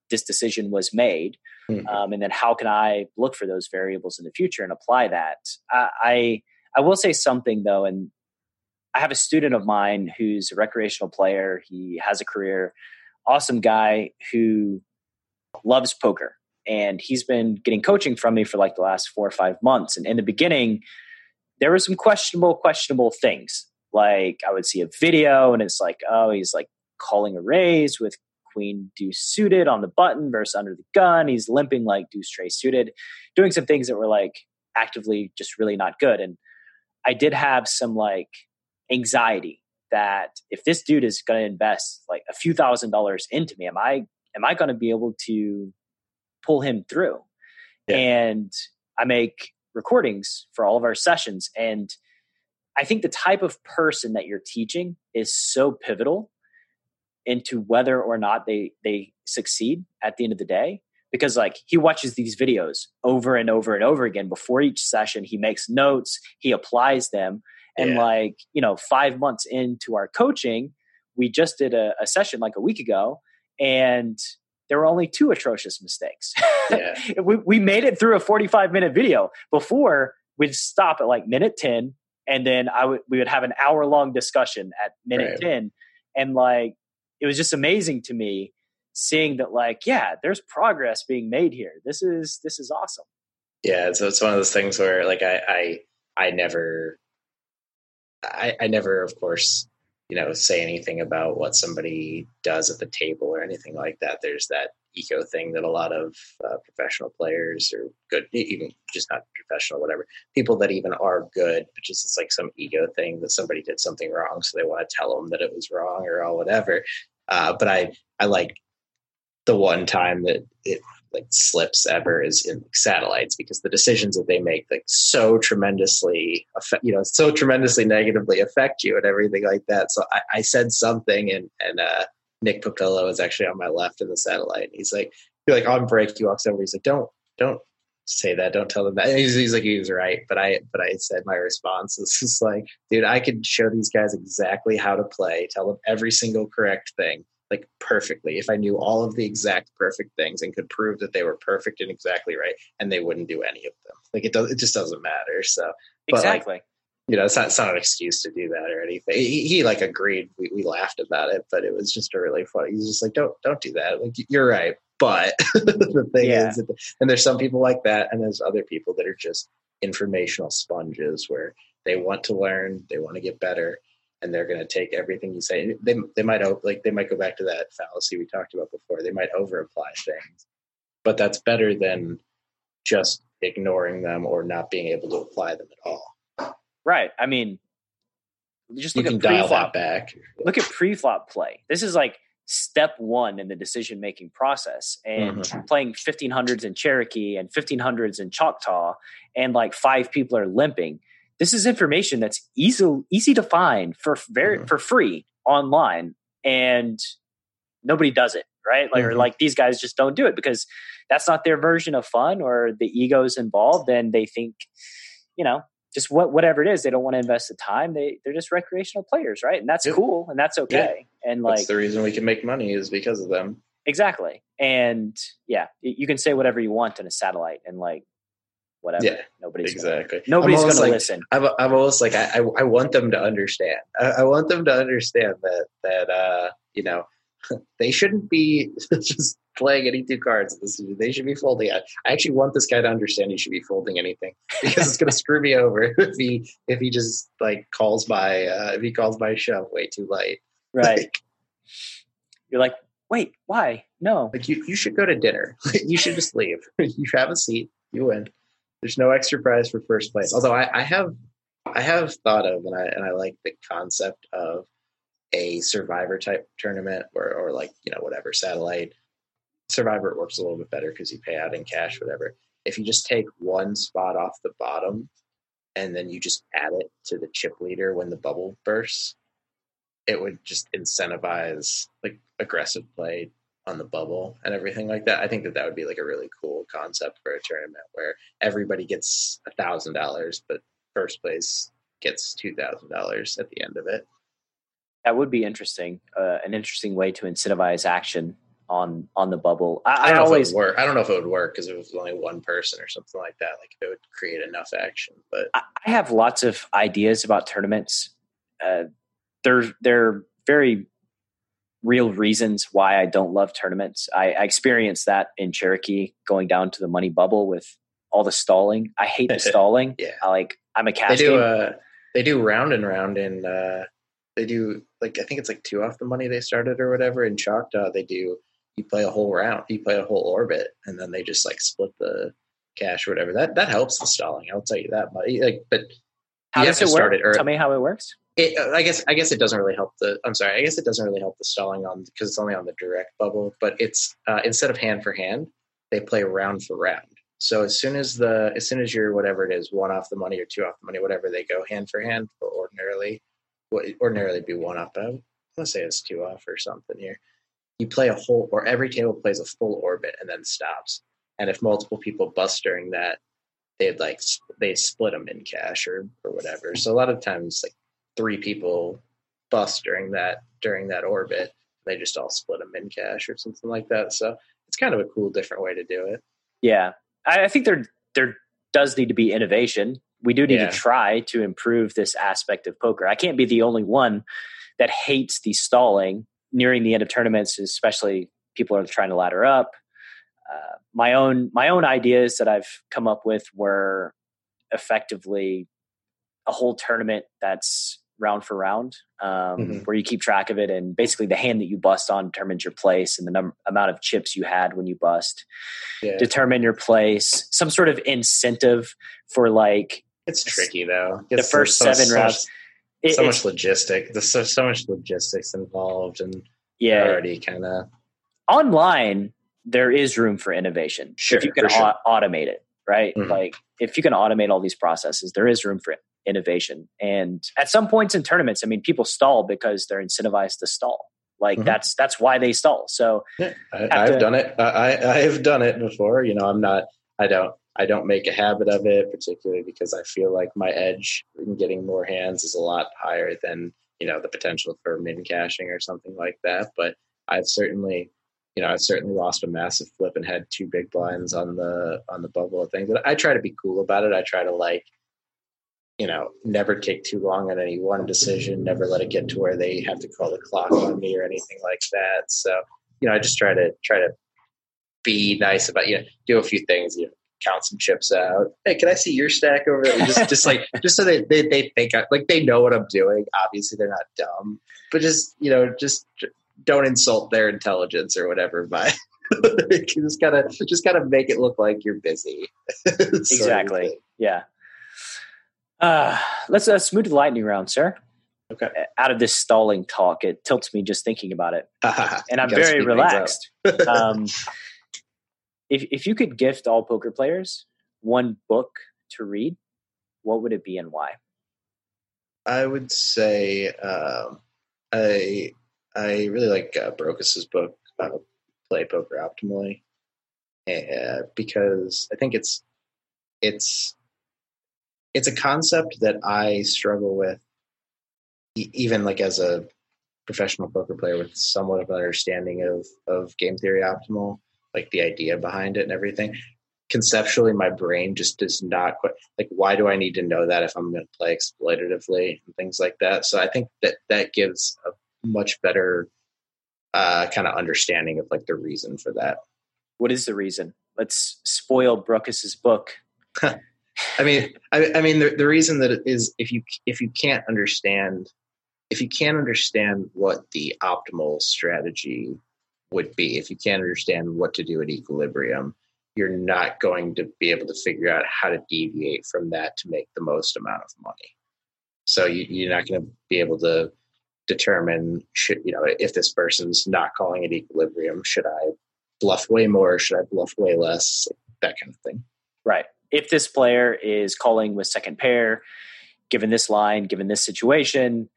this decision was made? Mhm. Um, and then how can I look for those variables in the future and apply that? I, I I will say something though, and I have a student of mine who's a recreational player. He has a career, awesome guy who loves poker, and he's been getting coaching from me for like the last four or five months. And in the beginning, there were some questionable, questionable things. Like I would see a video, and it's like, oh, he's like calling a raise with queen deuce suited on the button versus under the gun. He's limping like deuce tray suited, doing some things that were like actively just really not good. And I did have some like anxiety that if this dude is going to invest like a few thousand dollars into me, am I am I going to be able to pull him through? Yeah. And I make recordings for all of our sessions, and I think the type of person that you're teaching is so pivotal into whether or not they they succeed at the end of the day because like he watches these videos over and over and over again before each session he makes notes he applies them and Yeah. like you know five months into our coaching we just did a, a session like a week ago and there were only two atrocious mistakes Yeah. we, we made it through a 45 minute video before we'd stop at like minute 10 and then i would we would have an hour long discussion at minute Right. 10 and like it was just amazing to me seeing that like yeah there's progress being made here this is this is awesome Yeah, so it's one of those things where like I I I never I, I never of course, you know, say anything about what somebody does at the table or anything like that. There's that ego thing that a lot of uh, professional players or good even just not professional whatever people that even are good but just it's like some ego thing that somebody did something wrong so they want to tell them that it was wrong or all whatever. Uh, but i i like the one time that it like slips ever is in satellites because the decisions that they make like so tremendously affect you know so tremendously negatively affect you and everything like that. So i, I said something and and uh nick papillo was actually on my left in the satellite he's like you're like on break he walks over he's like don't don't say that don't tell them that he's, he's like he was right but i but i said my response is just like dude i could show these guys exactly how to play tell them every single correct thing like perfectly if I knew all of the exact perfect things and could prove that they were perfect and exactly right, and they wouldn't do any of them. Like it does, it just doesn't matter. So But, like, exactly you know, it's not, it's not an excuse to do that or anything. He, he like agreed. We, we laughed about it, but it was just a really funny. He's just like, don't don't do that. Like you're right, but the thing Yeah. is, that, and there's some people like that, and there's other people that are just informational sponges where they want to learn, they want to get better, and they're going to take everything you say. They they might like they might go back to that fallacy we talked about before. They might over apply things, but that's better than just ignoring them or not being able to apply them at all. Right i mean just look at dial pre-flop that back. look at pre-flop play. This is like step one in the decision making process. And Mhm. playing 1500s in Cherokee and 1500s in Choctaw, and like five people are limping. This is information that's easy easy to find for very Mhm. for free online, and nobody does it right. Like or Mhm. like these guys just don't do it because that's not their version of fun, or the egos involved, and they think, you know, just what whatever it is, they don't want to invest the time. They they're just recreational players, right? And that's Yep. cool, and that's okay. And like That's the reason we can make money is because of them. exactly. And yeah, you can say whatever you want on a satellite, and like whatever. Yeah, nobody's Gonna, Exactly. nobody's gonna like, listen. I'm, I'm almost like I, I, I want them to understand. I, I want them to understand that that uh, you know they shouldn't be just playing any two cards. They should be folding. I, I actually want this guy to understand he should be folding anything because it's going to screw me over if he if he just like calls my uh, if he calls my shove way too late. Right? Like, You're like, wait, why? No. like you, you should go to dinner. you should just leave. you have a seat. You win. There's no extra prize for first place. Although I, I have I have thought of and I and I like the concept of a survivor type tournament or or like, you know, whatever, satellite. Survivor it works a little bit better because you pay out in cash, whatever. If you just take one spot off the bottom and then you just add it to the chip leader when the bubble bursts, it would just incentivize like aggressive play on the bubble and everything like that. I think that that would be like a really cool concept for a tournament where everybody gets a thousand dollars, but first place gets two thousand dollars at the end of it. That would be interesting. Uh, an interesting way to incentivize action on on the bubble. I, I don't I know always if it would work. I don't know if it would work because it was only one person or something like that. Like it would create enough action, but I I have lots of ideas about tournaments. Uh, they're they're very real reasons why I don't love tournaments. I, I experienced that in Cherokee going down to the money bubble with all the stalling. I hate the stalling. Yeah. I like I'm a they do uh they do round and round and uh they do like I think it's like two off the money they started or whatever. In Choctaw they do you play a whole round you play a whole orbit and then they just like split the cash or whatever. That that helps the stalling I'll tell you that but like but how does it work? Tell me how it works. it, uh, I guess I guess it doesn't really help the I'm sorry I guess it doesn't really help the stalling on because it's only on the direct bubble but it's uh, instead of hand for hand they play round for round. So as soon as the as soon as you're whatever it is one off the money or two off the money whatever they go hand for hand or ordinarily what ordinarily be one off but I want to say it's two off or something here. You play a whole or every table plays a full orbit and then stops. And if multiple people bust during that they'd like they split them in cash or or whatever. So a lot of times like three people bust during that during that orbit. They just all split them in cash or something like that. So it's kind of a cool different way to do it. Yeah, I, I think there there does need to be innovation. We do need Yeah. to try to improve this aspect of poker. I can't be the only one that hates the stalling nearing the end of tournaments, especially people are trying to ladder up. Uh, my own my own ideas that I've come up with were effectively a whole tournament that's round for round, um, Mhm. where you keep track of it, and basically the hand that you bust on determines your place and the num- amount of chips you had when you bust yeah determine your place, some sort of incentive for like it's tricky though the first so- seven so rounds. so it's- much logistic there's so, so much logistics involved and yeah, already kind of online there is room for innovation Sure, if you can sure. au- automate it, right? Mhm. Like if you can automate all these processes, there is room for innovation. And at some points in tournaments, I mean, people stall because they're incentivized to stall. Like Mhm. that's that's why they stall. So Yeah, I, Have I've to- done it. I I have done it before. You know, I'm not. I don't. I don't make a habit of it, particularly because I feel like my edge in getting more hands is a lot higher than you know the potential for min cashing or something like that. But I've certainly, you know, I've certainly lost a massive flip and had two big blinds on the on the bubble of things. But I try to be cool about it. I try to like, you know, never take too long on any one decision. Never let it get to where they have to call the clock on me or anything like that. So you know, I just try to try to be nice about you know, do a few things, you know, count some chips out. Hey, can I see your stack over there? Just just like just so they, they they think I, like they know what I'm doing. Obviously they're not dumb. But just you know, just don't insult their intelligence or whatever by just gotta just gotta make it look like you're busy. Exactly. Yeah. Uh, let's uh, smooth the lightning round, sir. Okay. Out of this stalling talk, it tilts me just thinking about it. and I'm very speed things up. relaxed. um, if if you could gift all poker players one book to read, what would it be and why? I would say um, I I really like uh, book, uh, Play Poker Optimally, uh, because I think it's it's it's a concept that I struggle with, even like as a professional poker player with somewhat of an understanding of of game theory optimal, like the idea behind it and everything. Conceptually, my brain just does not quite like. Why do I need to know that if I'm going to play exploitatively and things like that? So I think that that gives a much better uh, kind of understanding of like the reason for that. What is the reason? Let's spoil Brokos's book. I mean, I, I mean, the, the reason that it is if you if you can't understand if you can't understand what the optimal strategy would be, if you can't understand what to do at equilibrium, you're not going to be able to figure out how to deviate from that to make the most amount of money. So you, you're not going to be able to determine should you know if this person's not calling at equilibrium, should I bluff way more? Should I bluff way less? That kind of thing. Right. If this player is calling with second pair, given this line, given this situation,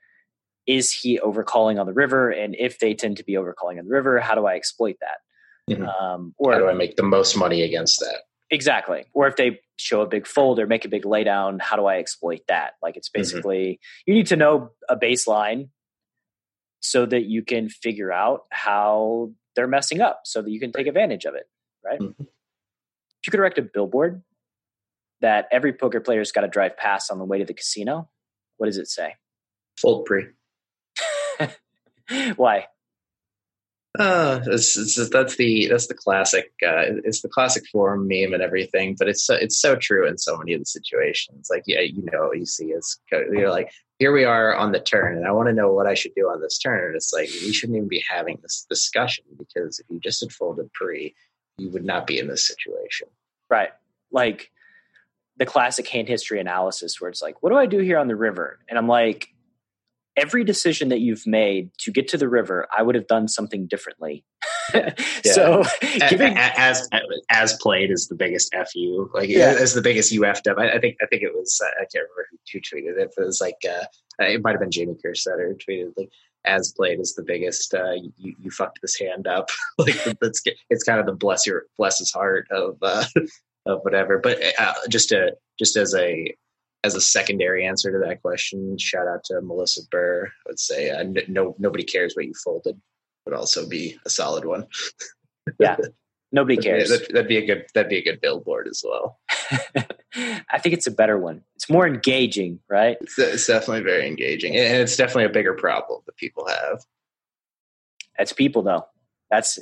is he overcalling on the river? And if they tend to be overcalling on the river, how do I exploit that? Mhm. Um, or How do I make the most money against that? Exactly. Or if they show a big fold or make a big laydown, how do I exploit that? Like it's basically you need to know a baseline so that you can figure out how they're messing up so that you can take advantage of it. Right. Mhm. If you could erect a billboard that every poker player's got to drive past on the way to the casino, what does it say? Fold pre. Why? Uh, it's, it's, that's the that's the classic. Uh, it's the classic forum meme and everything, but it's so, it's so true in so many of the situations. Like, yeah, you know, you see is you're like, here we are on the turn, and I want to know what I should do on this turn. And it's like we shouldn't even be having this discussion because if you just had folded pre, you would not be in this situation. Right. Like the classic hand history analysis where it's like, what do I do here on the river? And I'm like, every decision that you've made to get to the river, I would have done something differently. so giving as as played is the biggest fu like Yeah. as the biggest uf up. I, I think I think it was uh, I can't remember who, who tweeted it. But it was like uh, it might have been Jamie Kerstetter tweeted like as played is the biggest. Uh, you you fucked this hand up. like that's it's kind of the bless your bless his heart of uh, of whatever. But uh, just to just as a as a secondary answer to that question, shout out to Melissa Burr. I would say uh, no nobody cares what you folded would also be a solid one. Yeah, nobody That'd be- cares. That'd, that'd be a good. That'd be a good billboard as well. I think it's a better one. It's more engaging, right? It's, it's definitely very engaging, and it's definitely a bigger problem that people have. That's people, though. That's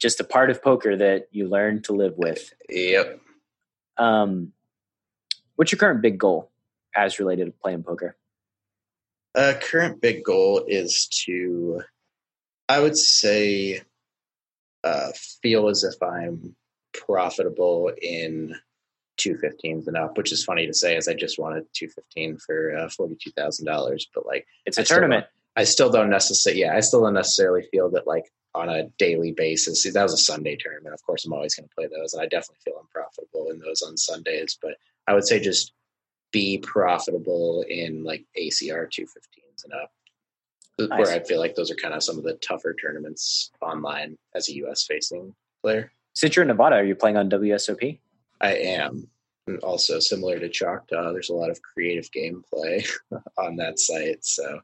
just a part of poker that you learn to live with. Yep. Um, what's your current big goal as related to playing poker? Uh, current big goal is to, I would say, uh, feel as if I'm profitable in 215s and up, which is funny to say as I just wanted 215 for uh, $42,000. But like, It's a I tournament. I still don't necessarily, yeah, I still don't necessarily feel that like on a daily basis. See, that was a Sunday tournament. Of course, I'm always going to play those, and I definitely feel I'm in those on Sundays. But I would say just be profitable in like ACR 215s and up, Nice. where I feel like those are kind of some of the tougher tournaments online as a US facing player. Since you're in Nevada, are you playing on WSOP? I am. And also similar to Choctaw, there's a lot of creative gameplay on that site. So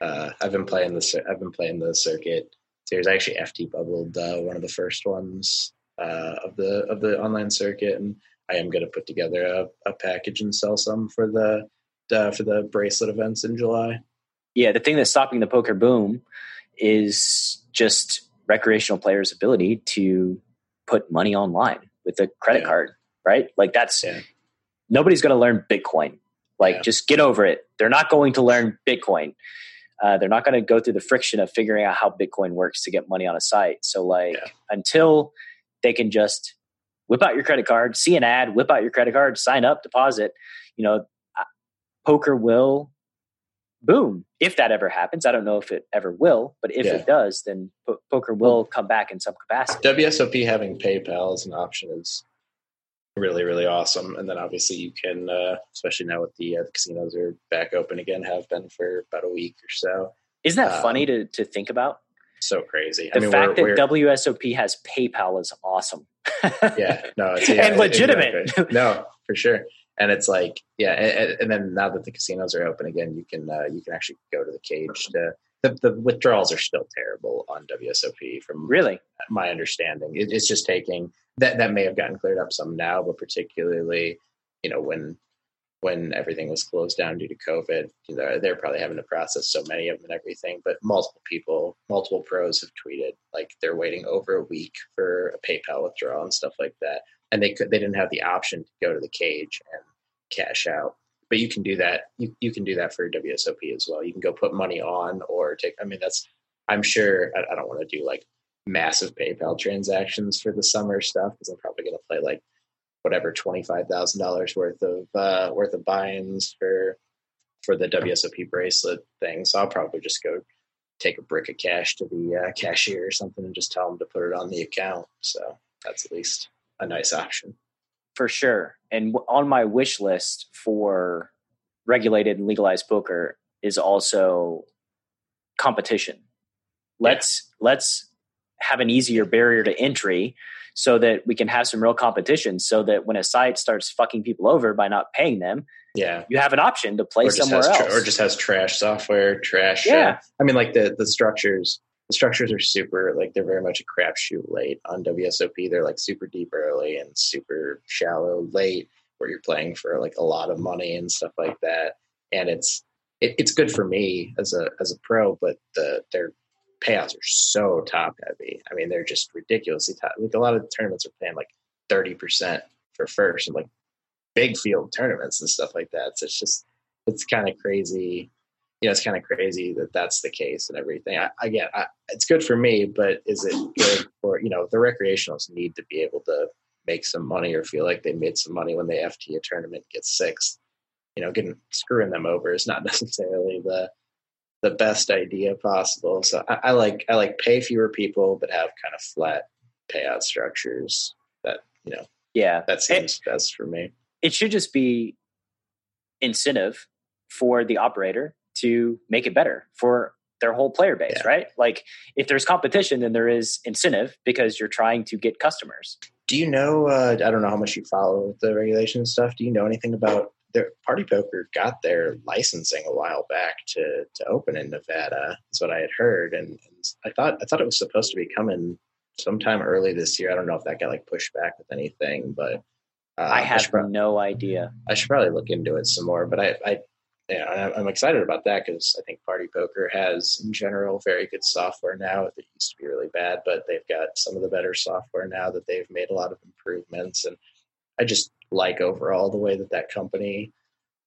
uh, I've been playing the I've been playing the circuit. There's actually FT bubbled uh, one of the first ones uh, of the of the online circuit, and I am going to put together a, a package and sell some for the uh, for the bracelet events in July. Yeah, the thing that's stopping the poker boom is just recreational players' ability to put money online with a credit Yeah. card, right? Like that's Yeah. nobody's going to learn Bitcoin. Like Yeah. just get over it. They're not going to learn Bitcoin. Uh, they're not going to go through the friction of figuring out how Bitcoin works to get money on a site. So like until they can just whip out your credit card, see an ad, whip out your credit card, sign up, deposit, you know, poker will boom if that ever happens. I don't know if it ever will, but if Yeah. it does, then po- poker will come back in some capacity. WSOP having PayPal as an option is really really awesome. And then obviously you can, uh, especially now with the, uh, the casinos are back open again, have been for about a week or so. Isn't that Um, funny to, to think about? So crazy. The fact that we're- WSOP has PayPal is awesome. Yeah, no, it's yeah, and legitimate. exactly. No, for sure. And it's like, yeah, and, and then now that the casinos are open again, you can uh, you can actually go to the cage. To, the, the withdrawals are still terrible on WSOP, from really? my understanding. It, it's just taking that that may have gotten cleared up some now, but particularly, you know, when when everything was closed down due to COVID, know, they're probably having to process so many of them and everything. But multiple people, multiple pros have tweeted like they're waiting over a week for a PayPal withdrawal and stuff like that, and they could they didn't have the option to go to the cage and cash out. But you can do that. You you can do that for WSOP as well. You can go put money on or take. I mean, that's I'm sure. I, I don't want to do like massive PayPal transactions for the summer stuff because I'm probably going to play like whatever twenty five thousand dollars worth of uh, worth of buy-ins for for the WSOP bracelet thing. So I'll probably just go take a brick of cash to the uh, cashier or something and just tell them to put it on the account. So that's at least a nice option. For sure. And on my wish list for regulated and legalized poker is also competition. Let's yeah. let's have an easier barrier to entry so that we can have some real competition so that when a site starts fucking people over by not paying them yeah. you have an option to play somewhere else tra- or just has trash software trash uh, yeah. Uh, i mean like the the structures the structures are super like they're very much a crapshoot late on wsop they're like super deep early and super shallow late where you're playing for like a lot of money and stuff like that. And it's it, it's good for me as a as a pro but the they're payouts are so top heavy. I mean, they're just ridiculously top. Like a lot of tournaments are paying like thirty percent for first, and like big field tournaments and stuff like that. So it's just it's kind of crazy. You know, it's kind of crazy that that's the case and everything. I, again, I, it's good for me, but is it good for you know the recreationals need to be able to make some money or feel like they made some money when they FT a tournament gets sixth. You know, getting screwing them over is not necessarily the the best idea possible. So I, I, like I like pay fewer people but have kind of flat payout structures. That you know, yeah, that seems it, best for me. It should just be incentive for the operator to make it better for their whole player base, yeah. right? Like if there's competition, then there is incentive because you're trying to get customers. Do you know? Uh, I don't know how much you follow the regulation stuff. Do you know anything about their party poker got their licensing a while back to to open in Nevada. Is what I had heard, and, and, I thought I thought it was supposed to be coming sometime early this year. I don't know if that got like pushed back with anything, but uh, I have I pro- no idea. I should probably look into it some more. But I, I you know, I'm excited about that because I think Party Poker has, in general, very good software now. It used to be really bad, but they've got some of the better software now that they've made a lot of improvements. And I just like overall the way that that company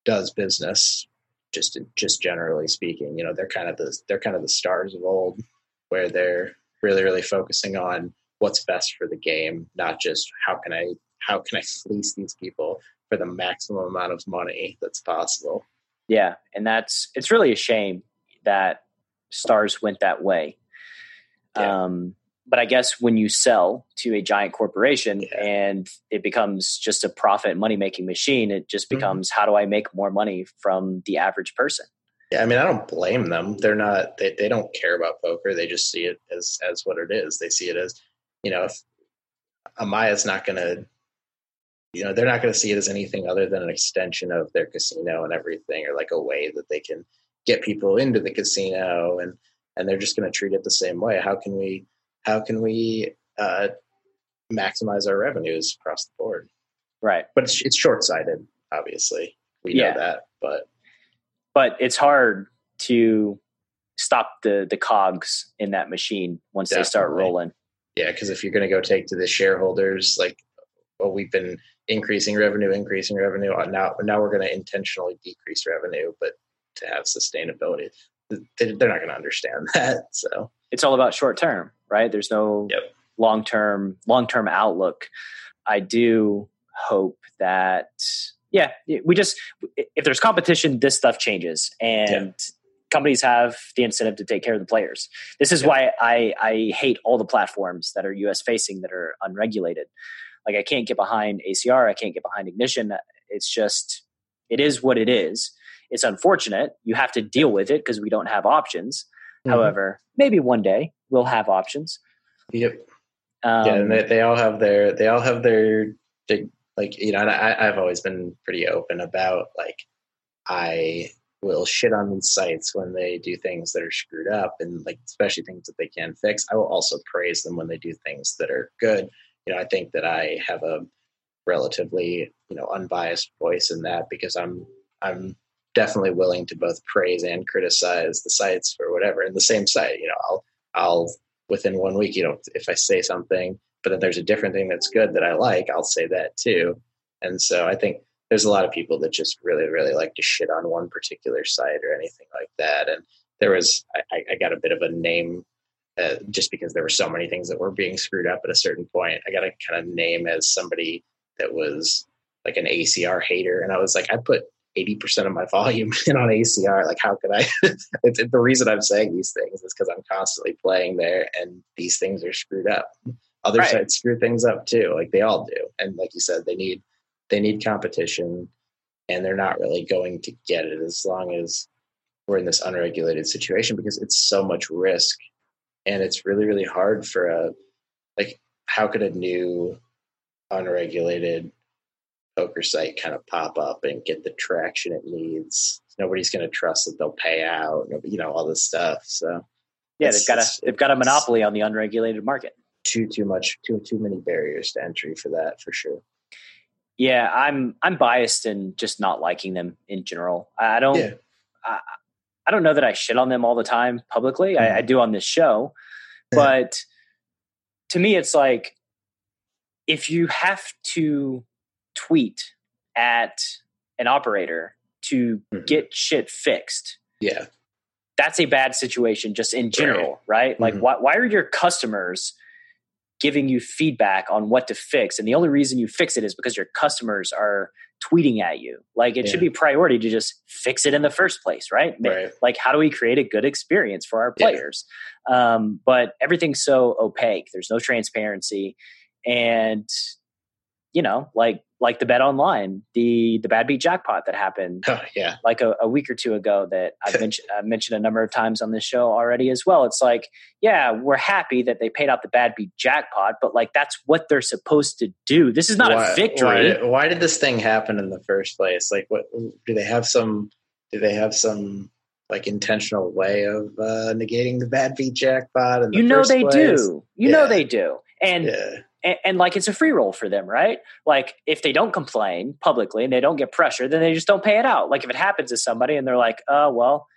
does business. Just just generally speaking, you know, they're kind of the they're kind of the stars of old, where they're really really focusing on what's best for the game, not just how can I how can I fleece these people for the maximum amount of money that's possible. Yeah, and that's it's really a shame that stars went that way. Yeah. Um, but I guess when you sell to a giant corporation yeah. and it becomes just a profit money making machine, it just mm-hmm. becomes mm-hmm. how do I make more money from the average person? Yeah, I mean, I don't blame them. They're not. They they don't care about poker. They just see it as as what it is. They see it as, you know, if Amaya's not going to, you know, they're not going to see it as anything other than an extension of their casino and everything, or like a way that they can get people into the casino, and and they're just going to treat it the same way. How can we how can we uh, maximize our revenues across the board? Right. But it's, it's short sighted, obviously. We know that, but but it's hard to stop the the cogs in that machine once Definitely. they start rolling. Yeah, because if you're going to go take to the shareholders, like, well, we've been increasing revenue, increasing revenue. Uh, now, now we're going to intentionally decrease revenue, but to have sustainability, they're not going to understand that. So it's all about short term, right? There's no yep. long term long term outlook. I do hope that yeah, we just if there's competition, this stuff changes and. Yeah. Companies have the incentive to take care of the players. This is why I, I hate all the platforms that are US facing that are unregulated. Like I can't get behind ACR, I can't get behind Ignition. It's just it is what it is. It's unfortunate. You have to deal with it because we don't have options. Mm-hmm. However, maybe one day we'll have options. Yep. Um, yeah, and they, they all have their they all have their like you know. I, I've always been pretty open about like I will shit on these sites when they do things that are screwed up and like especially things that they can fix. I will also praise them when they do things that are good. You know, I think that I have a relatively, you know, unbiased voice in that because I'm I'm definitely willing to both praise and criticize the sites for whatever. And the same site, you know, I'll I'll within one week, you know, if I say something, but then there's a different thing that's good that I like, I'll say that too. And so I think there's a lot of people that just really, really like to shit on one particular site or anything like that. And there was, I, I got a bit of a name uh, just because there were so many things that were being screwed up at a certain point. I got a kind of name as somebody that was like an ACR hater. And I was like, I put 80% of my volume in on ACR. Like, how could I? it's, the reason I'm saying these things is because I'm constantly playing there and these things are screwed up. Other right. sites screw things up too. Like they all do. And like you said, they need, they need competition and they're not really going to get it as long as we're in this unregulated situation because it's so much risk and it's really really hard for a like how could a new unregulated poker site kind of pop up and get the traction it needs nobody's going to trust that they'll pay out you know all this stuff so yeah they've got a they've got a monopoly on the unregulated market too too much too too many barriers to entry for that for sure yeah i'm i'm biased in just not liking them in general i don't yeah. I, I don't know that I shit on them all the time publicly. Mm-hmm. I, I, do on this show, yeah. but to me, it's like if you have to tweet at an operator to mm-hmm. get shit fixed. Yeah. That's a bad situation just in general, right? right? Like, mm-hmm. why, why are your customers giving you feedback on what to fix? And the only reason you fix it is because your customers are tweeting at you. Like it yeah. should be priority to just fix it in the first place, right? right? Like how do we create a good experience for our players? Yeah. Um, but everything's so opaque. There's no transparency, and you know, like like the bet online, the the bad beat jackpot that happened, oh, yeah, like a, a, week or two ago that I've mentioned I've mentioned a number of times on this show already as well. It's like, yeah, we're happy that they paid out the bad beat jackpot, but like that's what they're supposed to do. This is not why, a victory. Why did, why did this thing happen in the first place? Like, what do they have some? Do they have some like intentional way of uh, negating the bad beat jackpot? you know they place? do. You yeah. know they do, and. Yeah and, and, like it's a free roll for them, right? Like if they don't complain publicly and they don't get pressure, then they just don't pay it out. Like if it happens to somebody and they're like, "Oh well,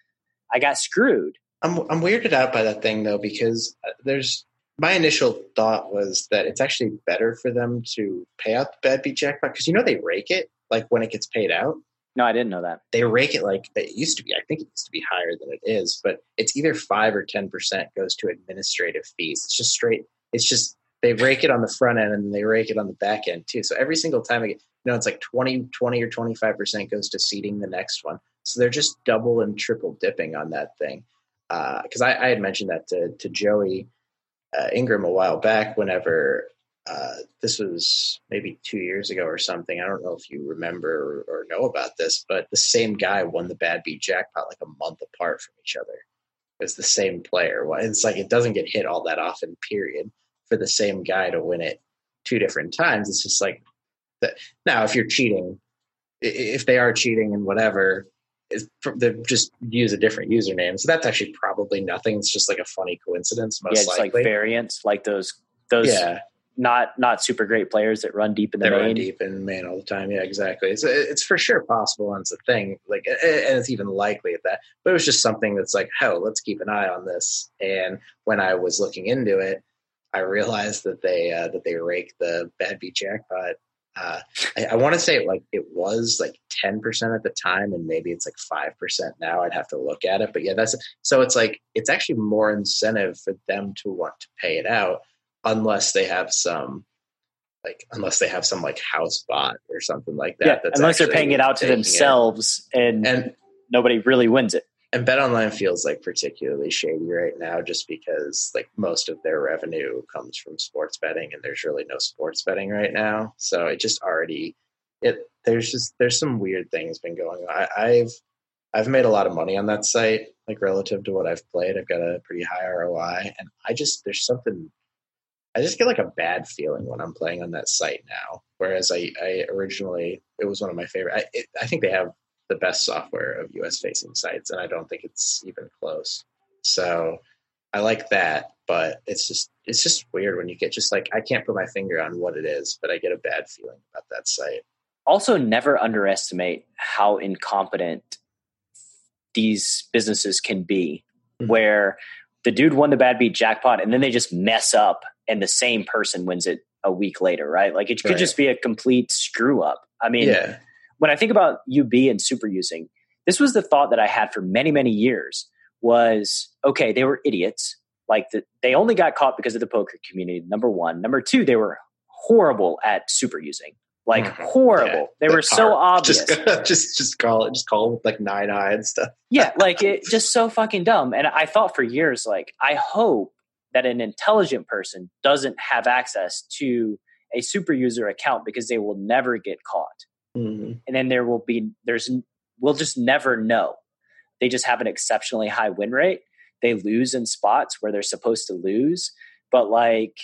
I got screwed." I'm I'm weirded out by that thing though because uh, there's my initial thought was that it's actually better for them to pay out the bad beat jackpot because you know they rake it like when it gets paid out. No, I didn't know that. They rake it like it used to be. I think it used to be higher than it is, but it's either five or ten percent goes to administrative fees. It's just straight. It's just they rake it on the front end and they rake it on the back end too. So every single time, I get, you know, it's like 20, 20 or 25% goes to seeding the next one. So they're just double and triple dipping on that thing. Uh, I, I, had mentioned that to, to Joey uh, Ingram a while back whenever uh, this was maybe two years ago or something. I don't know if you remember or, or know about this, but the same guy won the bad beat jackpot like a month apart from each other. It's the same player. It's like it doesn't get hit all that often, period for the same guy to win it two different times. It's just like that. Now, if you're cheating, if they are cheating and whatever, they just use a different username. So that's actually probably nothing. It's just like a funny coincidence, most yeah, it's likely. like variance, like those those yeah. not not super great players that run deep in the they main. run deep in main all the time. Yeah, exactly. It's it's for sure possible, and it's a thing. Like, and it's even likely at that. But it was just something that's like, oh, let's keep an eye on this. And when I was looking into it, I realized that they uh, that they rake the bad beat jackpot. Uh, I, I want to say like it was like ten percent at the time, and maybe it's like five percent now. I'd have to look at it, but yeah, that's so. It's like it's actually more incentive for them to want to pay it out, unless they have some like unless they have some like house bot or something like that. Yeah, unless they're paying it out to themselves and, and nobody really wins it and bet online feels like particularly shady right now just because like most of their revenue comes from sports betting and there's really no sports betting right now. So it just already it there's just there's some weird things been going on. I, i've i've made a lot of money on that site like relative to what i've played. I've got a pretty high roi and i just there's something i just get like a bad feeling when i'm playing on that site now. Whereas i i originally it was one of my favorite i, it, I think they have the best software of US facing sites, and I don't think it's even close. So I like that, but it's just it's just weird when you get just like I can't put my finger on what it is, but I get a bad feeling about that site. Also, never underestimate how incompetent these businesses can be, mm-hmm. where the dude won the bad beat jackpot and then they just mess up and the same person wins it a week later, right? Like it could right. just be a complete screw up. I mean, yeah when I think about UB and super using, this was the thought that I had for many, many years was okay, they were idiots. Like the, they only got caught because of the poker community. Number one. Number two, they were horrible at super using. Like mm-hmm. horrible. Yeah. They were so obvious. Just, just just call it just call it like nine eye and stuff. yeah, like it just so fucking dumb. And I thought for years, like, I hope that an intelligent person doesn't have access to a super user account because they will never get caught mm-hmm. and then there will be there's we'll just never know they just have an exceptionally high win rate. They lose in spots where they're supposed to lose, but like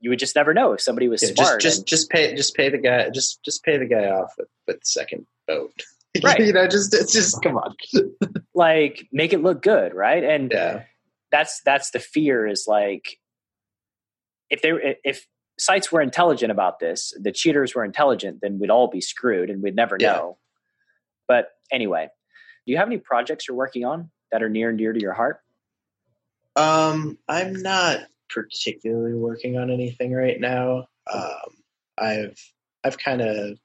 you would just never know if somebody was Yeah, smart. just just and- just pay just pay the guy just just pay the guy off with, with the second vote. Right. you know, just it's just come on. like make it look good, right? And Yeah. that's that's the fear is like if they if sites were intelligent about this, the cheaters were intelligent, then we'd all be screwed and we'd never Yeah. know. But anyway, do you have any projects you're working on that are near and dear to your heart? Um, I'm not particularly working on anything right now. Um, I've I've kind of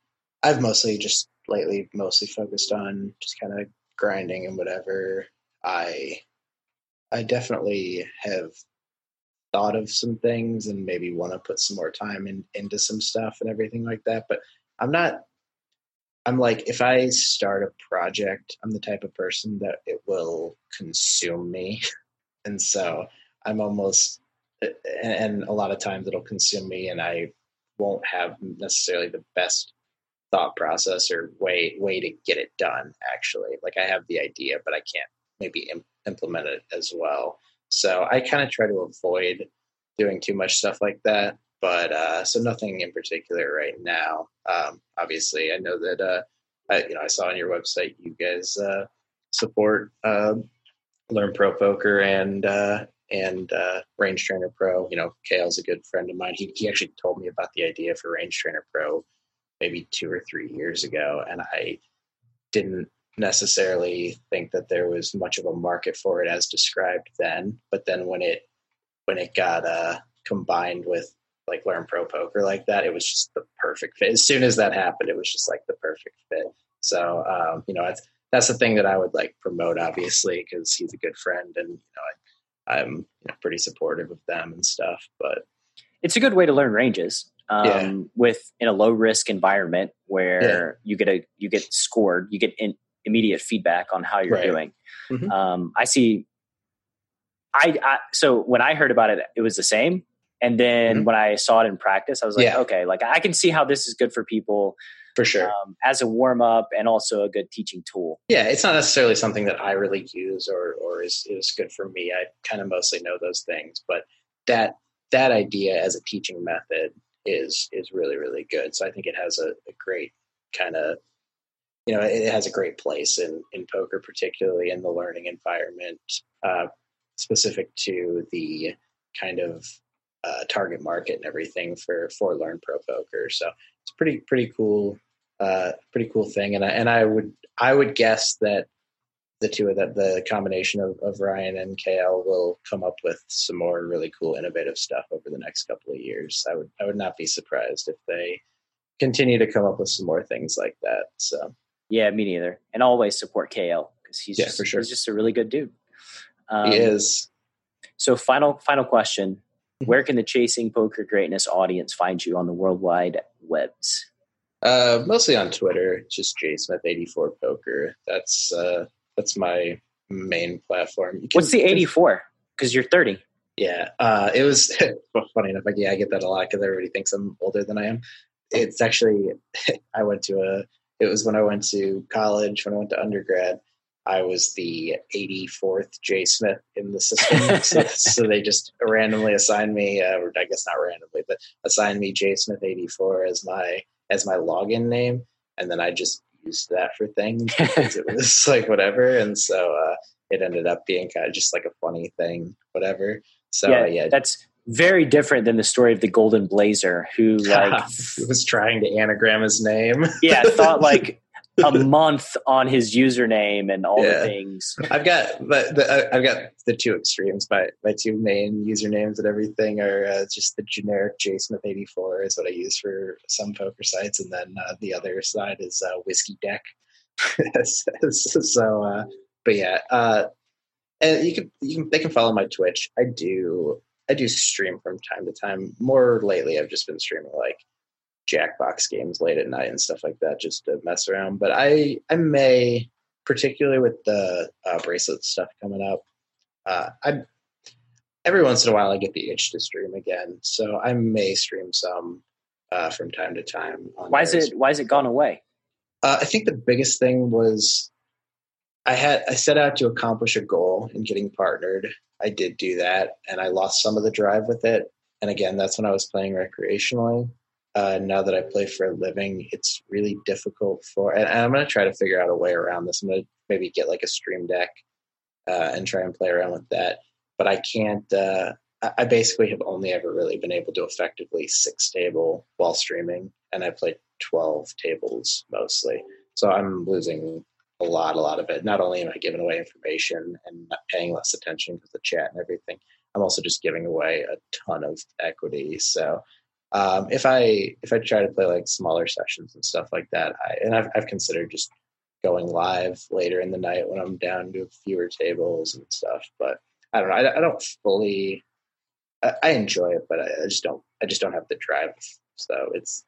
I've mostly just lately mostly focused on just kind of grinding and whatever. I I definitely have thought of some things and maybe want to put some more time in, into some stuff and everything like that. But I'm not. I'm like if I start a project, I'm the type of person that it will consume me and so i'm almost and, a lot of times it'll consume me and i won't have necessarily the best thought process or way way to get it done actually like i have the idea but i can't maybe Im- implement it as well so i kind of try to avoid doing too much stuff like that but uh so nothing in particular right now. Um obviously i know that uh I, you know i saw on your website you guys uh support uh learn pro poker and uh and uh range trainer pro. You know kale's a good friend of mine. He, he actually told me about the idea for range trainer pro maybe two or three years ago and i didn't necessarily think that there was much of a market for it as described then but then when it when it got uh combined with like learn pro poker like that it was just the perfect fit as soon as that happened it was just like the perfect fit so um you know that's that's the thing that I would like promote, obviously, because he's a good friend, and you know, I, I'm you know, pretty supportive of them and stuff. But It's a good way to learn ranges. Um, Yeah. with in a low risk environment where you get a you get scored, you get in, immediate feedback on how you're Right. doing. Mhm. Um, I see. I, I so when I heard about it, it was the same, and then Mhm. when I saw it in practice, I was like, Yeah. okay, like I can see how this is good for people for sure, um, as a warm up and also a good teaching tool. yeah, it's not necessarily something that I really use or or is is good for me. I kind of mostly know those things, but that that idea as a teaching method is is really really good. So I think it has a, a great kind of you know it has a great place in in poker, particularly in the learning environment, uh, specific to the kind of uh, target market and everything for for learn pro poker. So it's pretty pretty cool, uh, pretty cool thing. And I and I would I would guess that the two of that the combination of, of Ryan and KL will come up with some more really cool innovative stuff over the next couple of years. I would I would not be surprised if they continue to come up with some more things like that. So Yeah, me neither. And always support KL because he's Yeah, just, for sure. he's just a really good dude. Um, he is. So final final question: Mhm. Where can the Chasing Poker Greatness audience find you on the worldwide webs? Uh, mostly on Twitter, just jsmith84 poker. That's uh, that's my main platform. Can- What's the eighty four? Because you're thirty. Yeah, uh, it was well, funny enough. Like, yeah, I get that a lot because everybody thinks I'm older than I am. It's actually I went to a. It was when I went to college. When I went to undergrad, I was the 84th J Smith in the system. so, so they just randomly assigned me, uh, or I guess not randomly, but assigned me J Smith 84 as my as my login name, and then I just used that for things it was like whatever. And so uh, it ended up being kind of just like a funny thing, whatever. So yeah, yeah, that's very different than the story of the Golden Blazer, who like was trying to anagram his name. yeah thought like a month on his username and all Yeah. the things. I've got but the uh, I've got the two extremes. My my two main usernames and everything are uh, just the generic JSmith84 is what I use for some poker sites, and then uh, the other side is uh, Whiskey Deck. so, uh, but yeah, uh, and you can you can they can follow my Twitch. I do I do stream from time to time. More lately, I've just been streaming like Jackbox games late at night and stuff like that, just to mess around. But I I may particularly with the uh, bracelet stuff coming up. Uh, I every once in a while I get the itch to stream again, so I may stream some uh, from time to time. on Why is it why is it gone away? Uh, I think the biggest thing was I had I set out to accomplish a goal in getting partnered. I did do that, and I lost some of the drive with it. And again, that's when I was playing recreationally. Uh, now that I play for a living, it's really difficult for. And, I'm going to try to figure out a way around this. I'm going to maybe get like a stream deck uh, and try and play around with that. But I can't. Uh, I basically have only ever really been able to effectively six table while streaming, and I play twelve tables mostly. So I'm losing a lot, a lot of it. Not only am I giving away information and not paying less attention to the chat and everything, I'm also just giving away a ton of equity. So um, if I if I try to play like smaller sessions and stuff like that, I, and I've, I've considered just going live later in the night when I'm down to fewer tables and stuff. But I don't know. I, I don't fully. I, I, enjoy it, but I, I, just don't. I just don't have the drive. So it's.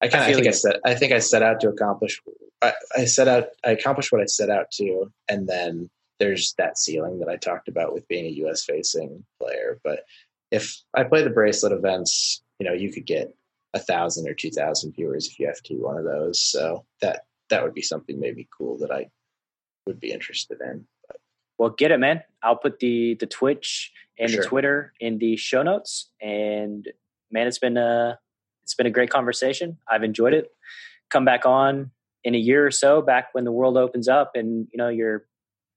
I kind of think like I set. I think I set out to accomplish. I, I set out. I accomplished what I set out to, and then there's that ceiling that I talked about with being a U.S. facing player. But if I play the bracelet events, you know, you could get a thousand or two thousand viewers if you have to one of those. So that that would be something maybe cool that I would be interested in. But. Well, get it, man. I'll put the the Twitch and sure. the Twitter in the show notes. And man, it's been a it's been a great conversation. I've enjoyed it. Come back on in a year or so, back when the world opens up, and you know you're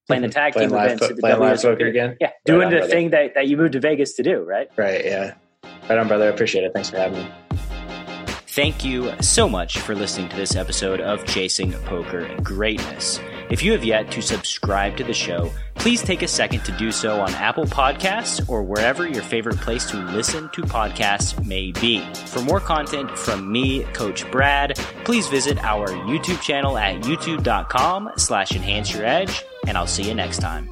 playing the tag playing team live, events. Playing live poker again. Yeah, doing on, the thing that, that you moved to Vegas to do, right? Right. Yeah. Right on, brother. I appreciate it. Thanks for having me. Thank you so much for listening to this episode of Chasing Poker Greatness. If you have yet to subscribe to the show, please take a second to do so on Apple Podcasts or wherever your favorite place to listen to podcasts may be. For more content from me, Coach Brad, please visit our YouTube channel at youtube.com slash enhance your edge, and I'll see you next time.